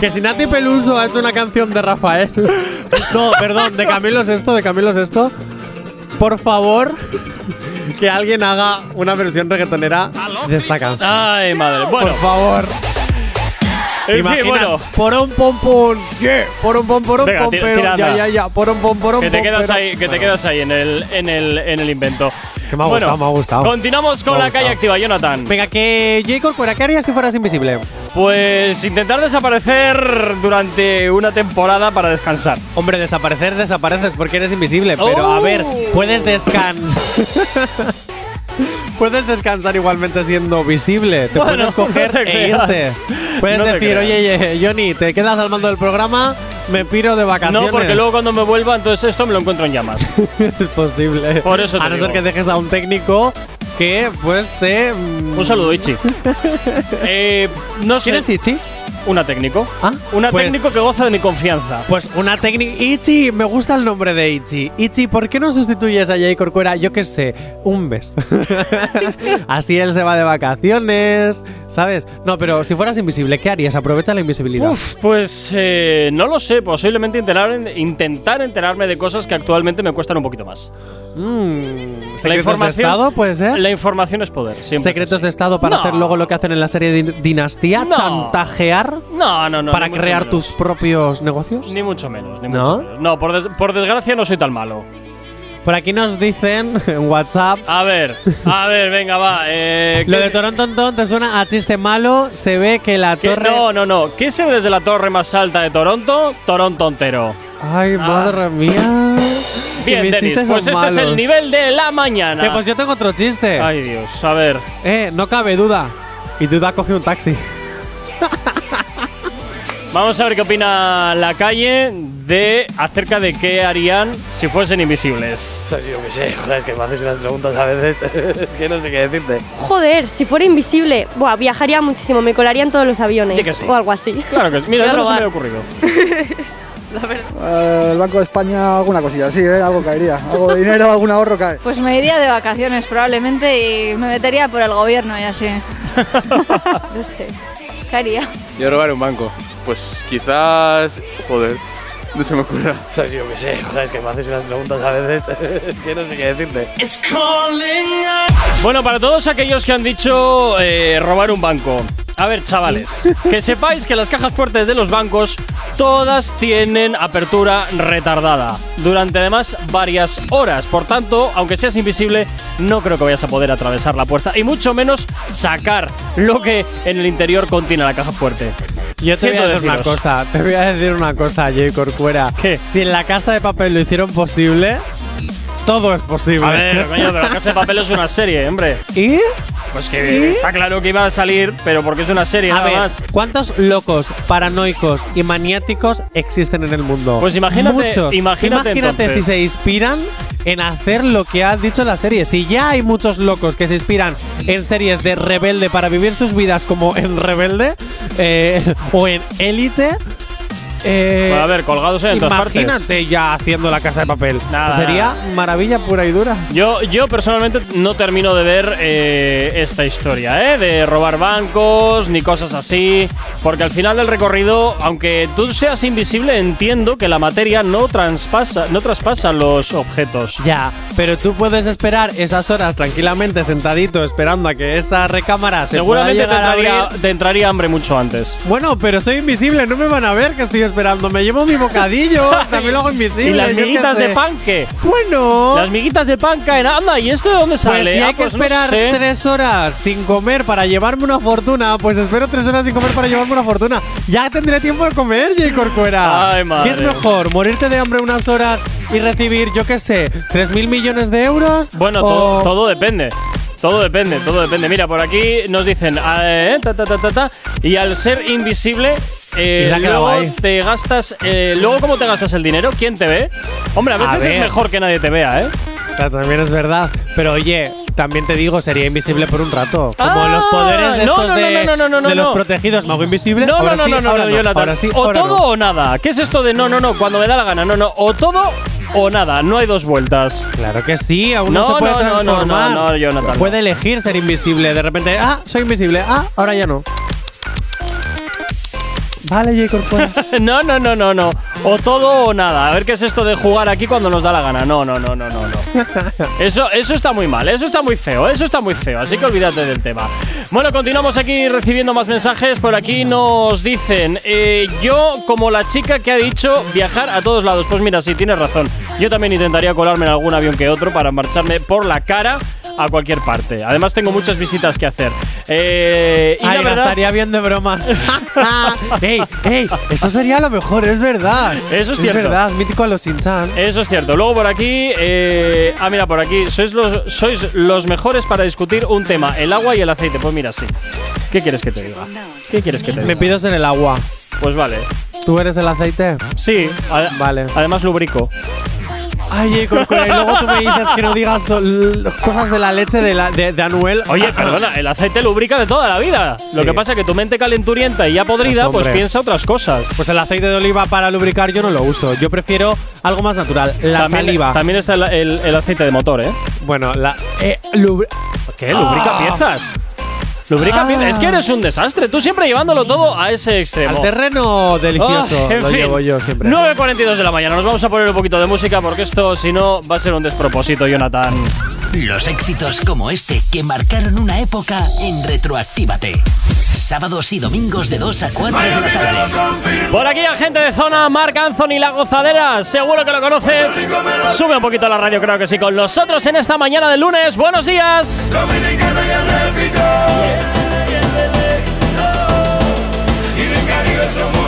que si Nati Peluso ha hecho una canción de Rafael. No, perdón, de Camilo Sesto, de Camilo Sesto. Por favor, que alguien haga una versión reggaetonera de esta canción. Ay, madre. Bueno, Por favor. (laughs) fin, Imaginas, bueno. Porón pom pom, yeah, porón pom porón Venga, pom, tira- pero tira, ya anda. ya ya, porón pom porón Que te pom, quedas pero- ahí, que te quedas ahí en el, en el, en el invento. que me ha bueno, gustado, me ha gustado. Continuamos con la calle activa, Jonathan. Venga, que J. Corcuera, ¿qué harías si fueras invisible? Pues intentar desaparecer durante una temporada para descansar. Hombre, desaparecer, desapareces porque eres invisible. Pero a Oh. ver, puedes descansar. (laughs) puedes descansar igualmente siendo visible. Te Bueno, puedes coger (laughs) no te e irte. Puedes No decir, oye, oye, Johnny, te quedas al mando del programa, me piro de vacaciones. No, porque luego cuando me vuelva, entonces esto me lo encuentro en llamas. (laughs) es posible. Por eso te A no digo. ser que dejes a un técnico que, pues, te. mm, Un saludo, Ichi. eh, no sé. ¿Quién es Ichi? Una técnico. Ah, Una pues- técnico que goza de mi confianza. Pues una técnica. Ichi, me gusta el nombre de Ichi. Ichi, ¿por qué no sustituyes a Jay Corcuera? Yo qué sé, un mes. (laughs) Así él se va de vacaciones, ¿sabes? No, pero si fueras invisible, ¿qué harías? Aprovecha la invisibilidad. Uf, pues eh, no lo sé. Posiblemente intentar, intentar enterarme de cosas que actualmente me cuestan un poquito más. Mm, ¿Secretos de Estado, puede ser? La información es poder. es Secretos de Estado para No. hacer luego lo que hacen en la serie Din- Dinastía, No. chantajear No, no, no. para crear tus propios negocios. Ni mucho menos, ni ¿No? mucho menos. No, por, des- por desgracia no soy tan malo. Por aquí nos dicen (laughs) en WhatsApp. A ver, a ver, venga, va. Eh, (laughs) Lo ¿qué- de Toronton te suena a chiste malo. Se ve que la qué- torre. No, no, no. ¿Qué se ve desde la torre más alta de Toronto? Toronto entero. Ay, madre mía. (laughs) Bien, Denis, pues este es el nivel de la mañana. Eh, pues yo tengo otro chiste. Ay, Dios, a ver. Eh, no cabe duda. Y duda coge un taxi. Vamos a ver qué opina la calle de acerca de qué harían si fuesen invisibles. Yo qué sé, joder, es que me haces unas preguntas a veces (laughs) que no sé qué decirte. Joder, si fuera invisible, buah, viajaría muchísimo, me colaría en todos los aviones. Que sí. O algo así. Claro que sí. Mira, (laughs) eso no se me había ocurrido. (laughs) Eh, el Banco de España, alguna cosilla, sí, ¿eh? algo caería. Algo de dinero, algún ahorro cae. Pues me iría de vacaciones probablemente y me metería por el gobierno y así. No sé. ¿Qué haría? Yo robar un banco. Pues quizás. Joder, no se me ocurre. O sea, yo qué sé, joder, es que me haces unas preguntas a veces (laughs) que no sé qué decirte. Bueno, para todos aquellos que han dicho eh, robar un banco. A ver, chavales, (laughs) que sepáis que las cajas fuertes de los bancos todas tienen apertura retardada durante además varias horas. Por tanto, aunque seas invisible, no creo que vayas a poder atravesar la puerta y mucho menos sacar lo que en el interior contiene la caja fuerte. Yo te voy a decir una cosa. Te voy a decir una cosa, Jay (laughs) Si en la casa de papel lo hicieron posible, todo es posible. A ver, coño, pero la casa de papel es una serie, hombre. (laughs) ¿Y? Pues que está claro que iba a salir, pero porque es una serie A nada ver, más. ¿cuántos locos, paranoicos y maniáticos existen en el mundo? Pues imagínate- Muchos. imagínate si se inspiran en hacer lo que ha dicho la serie. Si ya hay muchos locos que se inspiran en series de rebelde para vivir sus vidas como en rebelde eh, (laughs) o en élite. Eh, Pues a ver, colgados en todas partes. Imagínate ya haciendo la casa de papel. Nada, Sería nada. maravilla pura y dura. Yo, yo personalmente no termino de ver eh, esta historia, ¿eh? De robar bancos ni cosas así. Porque al final del recorrido, aunque tú seas invisible, entiendo que la materia no traspasa, no traspasa los objetos. Ya, pero tú puedes esperar esas horas tranquilamente sentadito esperando a que esa recámara se Seguramente pueda te entraría, te entraría hambre mucho antes. Bueno, pero soy invisible, no me van a ver que estoy esperando. Me llevo mi bocadillo, (laughs) también lo hago invisible. ¿Y las miguitas de pan qué? Bueno. Las miguitas de pan caen. Anda, ¿y esto de dónde sale? Pues si Ah, hay que pues no esperar sé. tres horas sin comer para llevarme una fortuna, pues espero tres horas sin comer para llevarme una fortuna. Ya tendré tiempo de comer, J. Corcuera. Ay, madre. ¿Qué es mejor? ¿Morirte de hambre unas horas y recibir, yo qué sé, tres mil millones de euros? Bueno, todo, todo depende. Todo depende, todo depende. Mira, por aquí nos dicen, ah, eh, ta, ta, ta, ta, ta, y al ser invisible, eh, Y luego ahí. te gastas, eh, luego cómo te gastas el dinero, ¿quién te ve? Hombre, a A veces es ver. mejor que nadie te vea, ¿eh? También es verdad. Pero oye, también te digo, sería invisible por un rato. Como Ah, los poderes de no, estos no, no, de, no, no, no, de los protegidos. ¿Me hago invisible? No, Ahora no, no, sí, no, no, ahora no, Jonathan. Ahora sí, o ahora todo no. o nada. ¿Qué es esto de no, no, no? Cuando me da la gana, no, no. O todo o nada. No hay dos vueltas. Claro que sí, aún no, No, se puede no, no, no, transformar. no, no, Jonathan, Puede elegir ser invisible. De repente, ah, soy invisible. Ah, ahora ya no. Vale, J. Corcuera. (laughs) no, no, no, no, no. O todo o nada. A ver qué es esto de jugar aquí cuando nos da la gana. No, no, no, no, no, no. (laughs) Eso, eso está muy mal, eso está muy feo, eso está muy feo, así que olvídate del tema. Bueno, continuamos aquí recibiendo más mensajes. Por aquí nos dicen, eh, yo como la chica que ha dicho viajar a todos lados. Pues mira, sí, tienes razón. Yo también intentaría colarme en algún avión que otro para marcharme por la cara a cualquier parte. Además tengo muchas visitas que hacer. Eh, y Ay, la verdad, gastaría bien de bromas. (laughs) ¡Ey, ey! Eso sería lo mejor, es verdad. Eso es cierto. verdad, mítico a los Sinchan. Eso es cierto. Luego por aquí, eh, ah, mira, por aquí, sois los, sois los mejores para discutir un tema, el agua y el aceite. Pues mira, sí. ¿Qué quieres que te diga? ¿Qué quieres que te diga? Me pido ser el agua. Pues vale. ¿Tú eres el aceite? Sí, Vale. además lubrico. Ay, y luego tú me dices que no digas cosas de la leche de, la, de, de Anuel. Oye, perdona, el aceite lubrica de toda la vida. Sí. Lo que pasa es que tu mente calenturienta y ya podrida, Pues, pues, piensa otras cosas. Pues el aceite de oliva para lubricar yo no lo uso. Yo prefiero algo más natural. La también, saliva. También está el, el- el aceite de motor, ¿eh? Bueno, la. Eh, lubri- ¿Qué? ¿Lubrica Ah. piezas? Lubrica Ah. piezas. Es que eres un desastre. Tú siempre llevándolo todo a ese extremo. Al terreno delicioso. Ah, en lo fin. llevo yo siempre. 9.42 de la mañana. Nos vamos a poner un poquito de música porque esto, si no, va a ser un despropósito, Jonathan. Los éxitos como este que marcaron una época en Retroactívate. Sábados y domingos de 2 a 4 de la tarde. Por aquí, agente de zona, Marc Anthony La Gozadera. Seguro que lo conoces. Sube un poquito la radio, creo que sí, con nosotros en esta mañana de lunes. ¡Buenos días! Y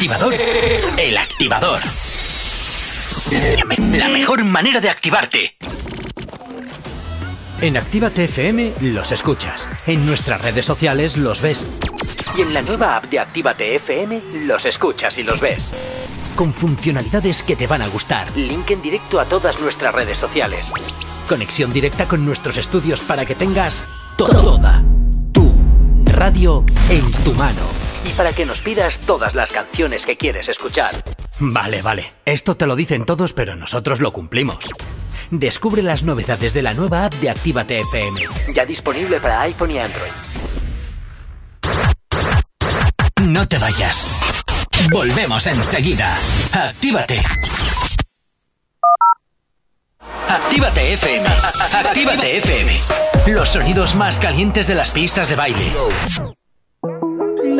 activador. El activador. La mejor manera de activarte. En Actívate FM los escuchas. En nuestras redes sociales los ves. Y en la nueva app de Actívate FM los escuchas y los ves. Con funcionalidades que te van a gustar. Link en directo a todas nuestras redes sociales. Conexión directa con nuestros estudios para que tengas toda tu radio en tu mano. Para que nos pidas todas las canciones que quieres escuchar. Vale, vale. Esto te lo dicen todos, pero nosotros lo cumplimos. Descubre las novedades de la nueva app de Actívate FM. Ya disponible para iPhone y Android. No te vayas. Volvemos enseguida. Actívate. Actívate FM. Actívate FM. Los sonidos más calientes de las pistas de baile.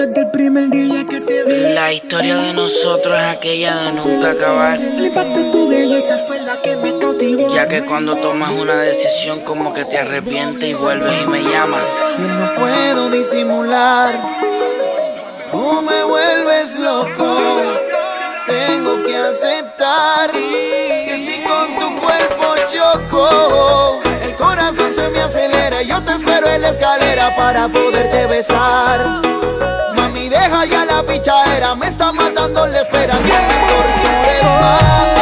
Desde el primer día que te vi. La historia de nosotros es aquella de nunca acabar. El impacto de tu belleza fue la que me cautivó. Ya que cuando tomas una decisión como que te arrepientes y vuelves y me llamas. No puedo disimular, tú me vuelves loco. Tengo que aceptar que si con tu cuerpo choco, Yo te espero en la escalera para poderte besar. Mami, deja ya la pichadera, me está matando la espera. No me tortures.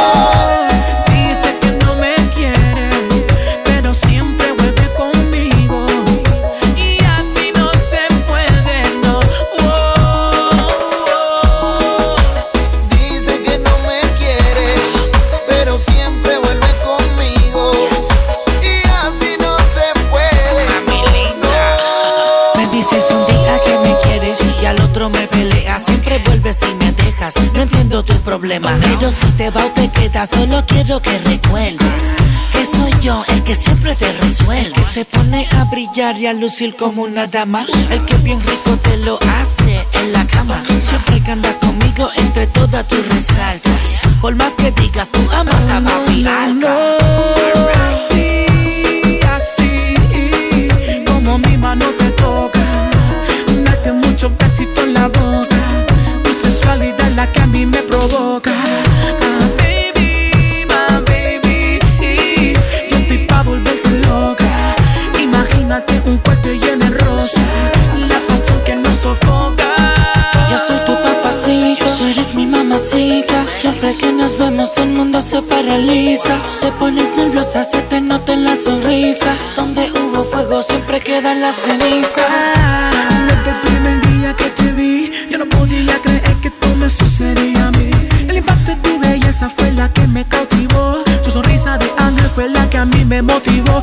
No entiendo tu problema. Pero si te va o te quedas, solo quiero que recuerdes que soy yo el que siempre te resuelve. Que te pone a brillar y a lucir como una dama. El que bien rico te lo hace en la cama. Siempre que anda conmigo, entre todas tú resaltas. Por más que digas, tú amas a papi Alca. Así, así, como mi mano te toca. Date muchos besitos en la boca. La que a mí me provoca. Ah, baby, my baby. Yo estoy pa' volverte loca. Imagínate un cuarto lleno de rosa. La pasión que nos sofoca. Yo soy tu papacito, eres mi mamacita. Siempre que nos vemos el mundo se paraliza. Te pones nerviosa, se te nota en la sonrisa. Donde hubo fuego siempre queda la ceniza. El impacto de tu belleza fue la que me cautivó. Tu sonrisa de ángel fue la que a mí me motivó.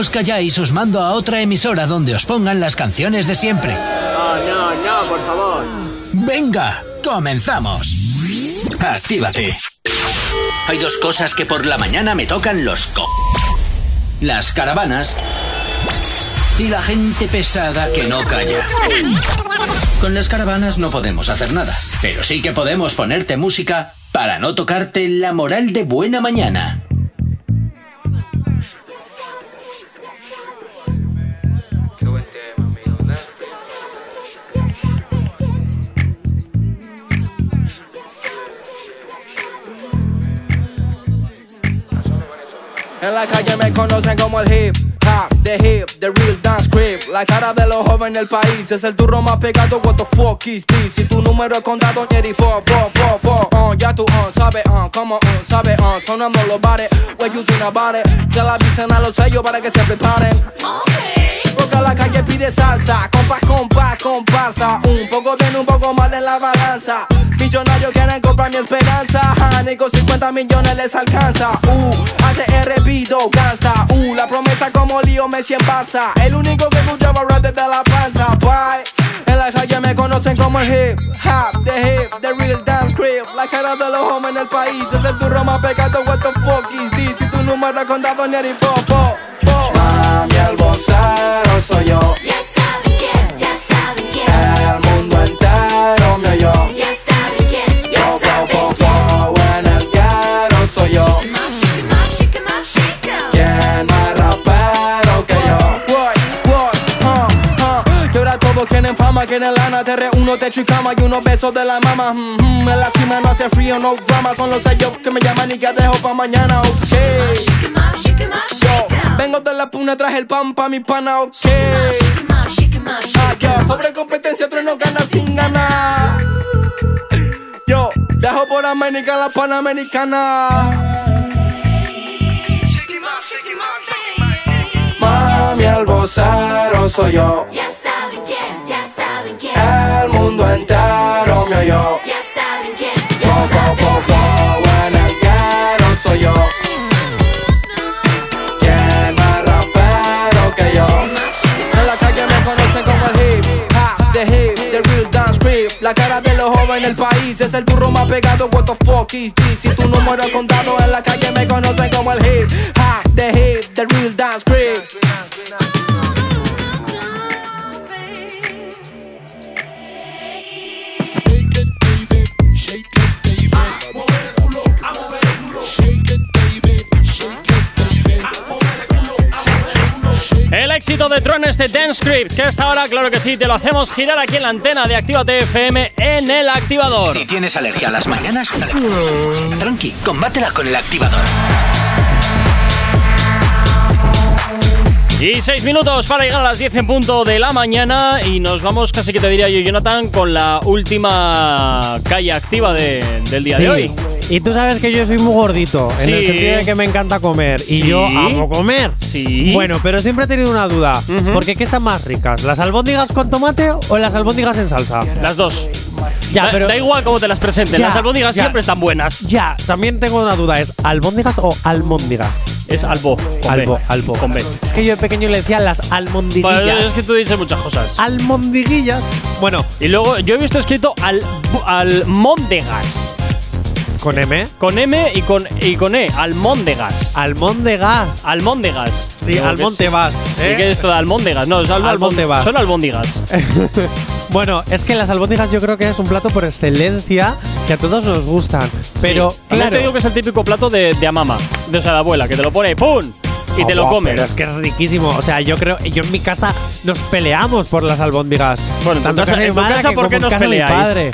Os calláis, os mando a otra emisora donde os pongan las canciones de siempre. No, no, no, por favor. Venga, comenzamos. Actívate. Hay dos cosas que por la mañana me tocan los co. Las caravanas y la gente pesada que no calla. Con las caravanas no podemos hacer nada, pero sí que podemos ponerte música para no tocarte la moral de buena mañana. Como el hip hop, the hip, the real dance creep. La cara de los jóvenes del país es el turro más pegado. What the fuck is this? Si tu número es contado, Jerry, fo, fo, fo, fo. Uh, ya tú, uh, sabes, uh, como, uh, sabes, uh, sonando los bares. What you think about it? Ya la avisen a los sellos para que se preparen. Porque la calle pide salsa, compás, compás, comparsa. Un poco bien, un poco mal en la balanza. Millonarios quieren comprar mi esperanza. Ja, ni con 50 millones les alcanza. Uh, ATR pido gasta. Uh, la promesa como lío Messi en Barça. El único que escuchaba rap desde la panza. Bye. En la calle me conocen como el hip hop, the hip, the real dance creep. La cara de los hombres en el país es el turro más pegado. What the fuck is this? Si tu número es contado, ni el fo, Te reúno, techo y cama y unos besos de la mama. Mm, mm, En la cima no hace frío, no drama. Son los sellos que me llaman y que dejo pa' mañana, ok. Yo, vengo de la puna, traje el pan pa' mi pana, ok. Ah, yo, pobre competencia, tres no gana sin ganar. Yo, viajo por América, la panamericana. Mami, vocero soy yo. El mundo entero me oyó. Ya saben quién, Fo, fo, fo, fo, en el soy yo. ¿Quién más rapero que yo? En la calle me conocen como el hip hop, the hip, the real dance creep. La cara de los jóvenes del país es el turro más pegado. What the fuck is this? Si tu número es contado en la calle me conocen como el hip hop, the hip, the real dance creep. El éxito de Tron este Dance Script, que hasta ahora, claro que sí, te lo hacemos girar aquí en la antena de Actívate FM en el activador. Si tienes alergia a las mañanas, tranqui, combátela con el activador. Y seis minutos para llegar a las 10 en punto de la mañana y nos vamos, casi que te diría yo, Jonathan, con la última calle activa de- del día Sí. de hoy. Y tú sabes que yo soy muy gordito, en el sentido de que me encanta comer. Sí. Y yo amo comer. Sí. Bueno, pero siempre he tenido una duda. ¿Por qué qué están más ricas? ¿Las albóndigas con tomate o las albóndigas en salsa? Las dos. Ya, da, pero- da igual cómo te las presenten, Ya, las albóndigas ya. siempre están buenas. Ya, también tengo una duda. ¿Es albóndigas o almóndigas? Es albo. Albo, albo. Con B. Es que yo de pequeño le decía las almondiguillas. Bueno, es que tú dices muchas cosas. Almondiguillas. Bueno, Y luego yo he visto escrito al, almóndegas. ¿con M? Con M y con, y con E. Almóndegas. Almóndegas. Almóndegas. Sí, No, al ¿qué monte es? vas. ¿Y ¿eh? qué es esto de almóndegas? No, es al, Al monte vas. Son albóndigas. (laughs) Bueno, es que las albóndigas yo creo que es un plato por excelencia que a todos nos gustan. Pero, Sí. También claro. te digo que es el típico plato de, de amama, de, o sea, de abuela, que te lo pone ¡pum! Y te lo comes. Pero es que es riquísimo. O sea, yo creo, yo en mi casa nos peleamos por las albóndigas. Bueno, en tu Tanto casa- en mi tu casa, que ¿por qué en nos casa mi peleáis?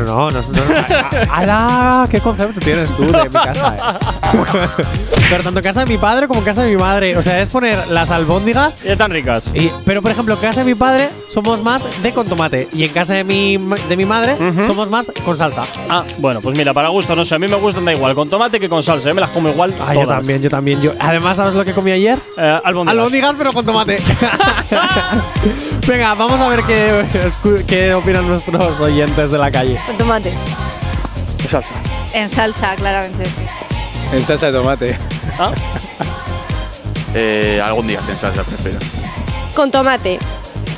No, no, no. no, ¡Hala! (laughs) ¿Qué concepto tienes tú de mi casa? eh? pero tanto en casa de mi padre como en casa de mi madre. O sea, es poner las albóndigas. Y están ricas. Y, pero, por ejemplo, en casa de mi padre somos más de con tomate. Y en casa de mi, de mi madre somos más con salsa. Ah, bueno, pues mira, para gusto, no sé, a mí me gustan da igual, con tomate que con salsa, ¿eh? me las como igual. Ah, yo también, yo también. Yo. Además, ¿sabes lo que comí ayer? Eh, albóndigas. Albóndigas, pero con tomate. (laughs) Venga, vamos a ver qué, qué opinan nuestros oyentes de la calle. Con tomate. Salsa. En salsa, claramente. En salsa de tomate. ¿Ah? (laughs) Eh, algún día en salsa prefiero. Con tomate.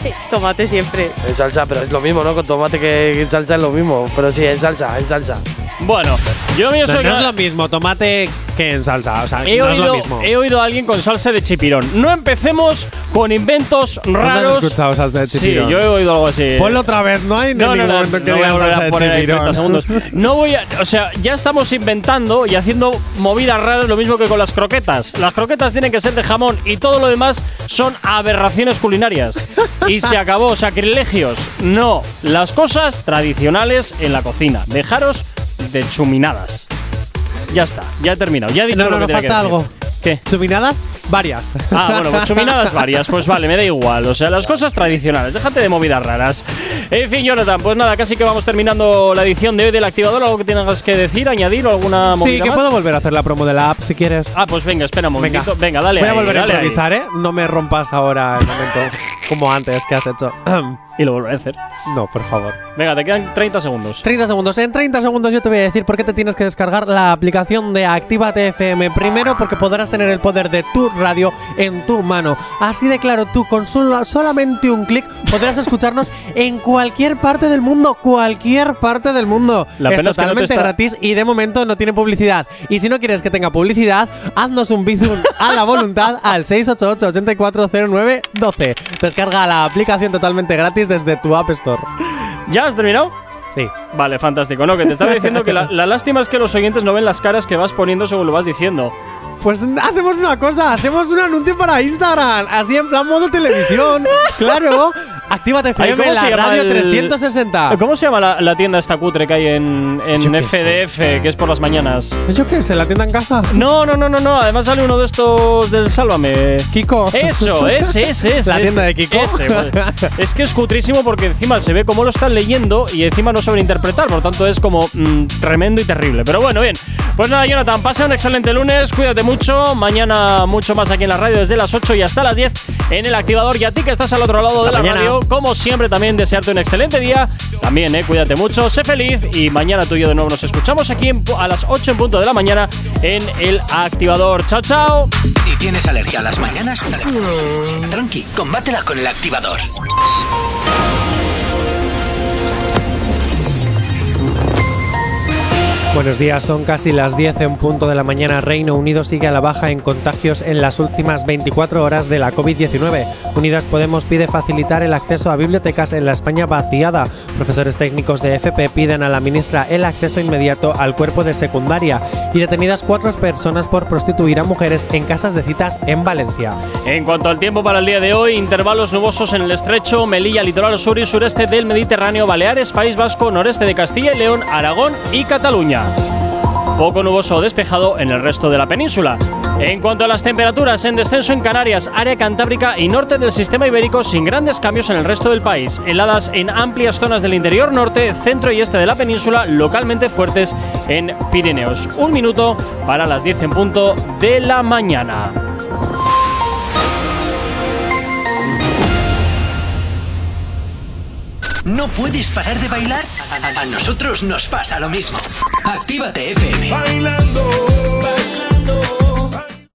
Sí, tomate siempre. En salsa, pero es lo mismo, ¿no? Con tomate que en salsa es lo mismo. Pero sí, en salsa, en salsa. Bueno, yo mío No, soy no es lo mismo tomate que en salsa. O sea, He, no es lo oído, mismo. he oído a alguien con salsa de chipirón. No empecemos con inventos ¿Cuándo has raros. escuchado salsa de chipirón? Sí, yo he oído algo así. Ponlo otra vez, no hay No, no, ningún no, momento que no voy a digan volver salsa a de poner ahí chipirón. 30 segundos. No voy a, o sea, ya estamos inventando y haciendo movidas raras, lo mismo que con las croquetas. Las croquetas tienen que ser de jamón y todo lo demás son aberraciones culinarias. Y se acabó, sacrilegios. No, las cosas tradicionales en la cocina. Dejaros de chuminadas. Ya está, ya he terminado. Ya he dicho No, lo que no, tenía que falta decir. algo. ¿Qué? Chuminadas, varias. Ah, bueno, pues chuminadas (laughs) varias, pues vale, me da igual. O sea, las cosas tradicionales, déjate de movidas raras. En fin, Jonathan, pues nada, casi que vamos terminando la edición de hoy del activador. ¿Algo que tengas que decir, añadir o alguna Sí, movida que más? puedo volver a hacer la promo de la app si quieres. Ah, pues venga, espera un momentito. Venga, dale Voy a ahí, volver a ahí. improvisar, ¿eh? No me rompas ahora el momento como antes que has hecho. (clears throat) Y lo volveré a hacer. No, por favor. Venga, te quedan 30 segundos. 30 segundos. En 30 segundos yo te voy a decir por qué te tienes que descargar la aplicación de Actívate FM. Primero, porque podrás tener el poder de tu radio en tu mano. Así de claro, tú con solo- solamente un clic podrás escucharnos (laughs) en cualquier parte del mundo. Cualquier parte del mundo. La es pena es que no te totalmente está- gratis y de momento no tiene publicidad. Y si no quieres que tenga publicidad, haznos un bizum a la voluntad al 688-8409-12. Descarga la aplicación totalmente gratis desde tu App Store. ¿Ya has terminado? Sí. Vale, fantástico. No, que te estaba diciendo que la, la lástima es que los oyentes no ven las caras que vas poniendo según lo vas diciendo. Pues hacemos una cosa, hacemos un anuncio para Instagram, así en plan modo televisión. (laughs) claro, actívate FM, la radio el- 360. ¿Cómo se llama la, la tienda esta cutre que hay en, en FDF, que es por las mañanas? Yo qué sé, la tienda en casa. No, no, no, no, no. Además sale uno de estos del Sálvame. Kiko. Eso, (laughs) ese, ese, ese. La tienda de Kiko. ese, (laughs) es que es cutrísimo porque encima se ve cómo lo están leyendo y encima no saben interpretar. Por lo tanto, es como mm, tremendo y terrible. Pero bueno, bien. Pues nada, Jonathan, pasa un excelente lunes. Cuídate mucho. Mañana mucho más aquí en la radio desde las 8 y hasta las 10 en el activador. Y a ti que estás al otro lado Hasta de la mañana. radio, como siempre, también desearte un excelente día. También, eh, cuídate mucho, sé feliz. Y mañana tú y yo de nuevo nos escuchamos aquí en a las 8 en punto de la mañana en el activador. Chao, chao. Si tienes alergia a las mañanas, tranqui, combátela con el activador. Buenos días, son casi las 10 en punto de la mañana. Reino Unido sigue a la baja en contagios en las últimas 24 horas de la COVID-19. Unidas Podemos pide facilitar el acceso a bibliotecas en la España vaciada. Profesores técnicos de FP piden a la ministra el acceso inmediato al cuerpo de secundaria. Y detenidas cuatro personas por prostituir a mujeres en casas de citas en Valencia. En cuanto al tiempo para el día de hoy, intervalos nubosos en el estrecho, Melilla, litoral sur y sureste del Mediterráneo, Baleares, País Vasco, noreste de Castilla y León, Aragón y Cataluña. Poco nuboso o despejado en el resto de la península. En cuanto a las temperaturas, en descenso en Canarias, área cantábrica y norte del sistema ibérico sin grandes cambios en el resto del país. Heladas en amplias zonas del interior norte, centro y este de la península, localmente fuertes en Pirineos. Un minuto para las 10 en punto de la mañana. ¿No puedes parar de bailar? A, nosotros nos pasa lo mismo. Actívate FM. Bailando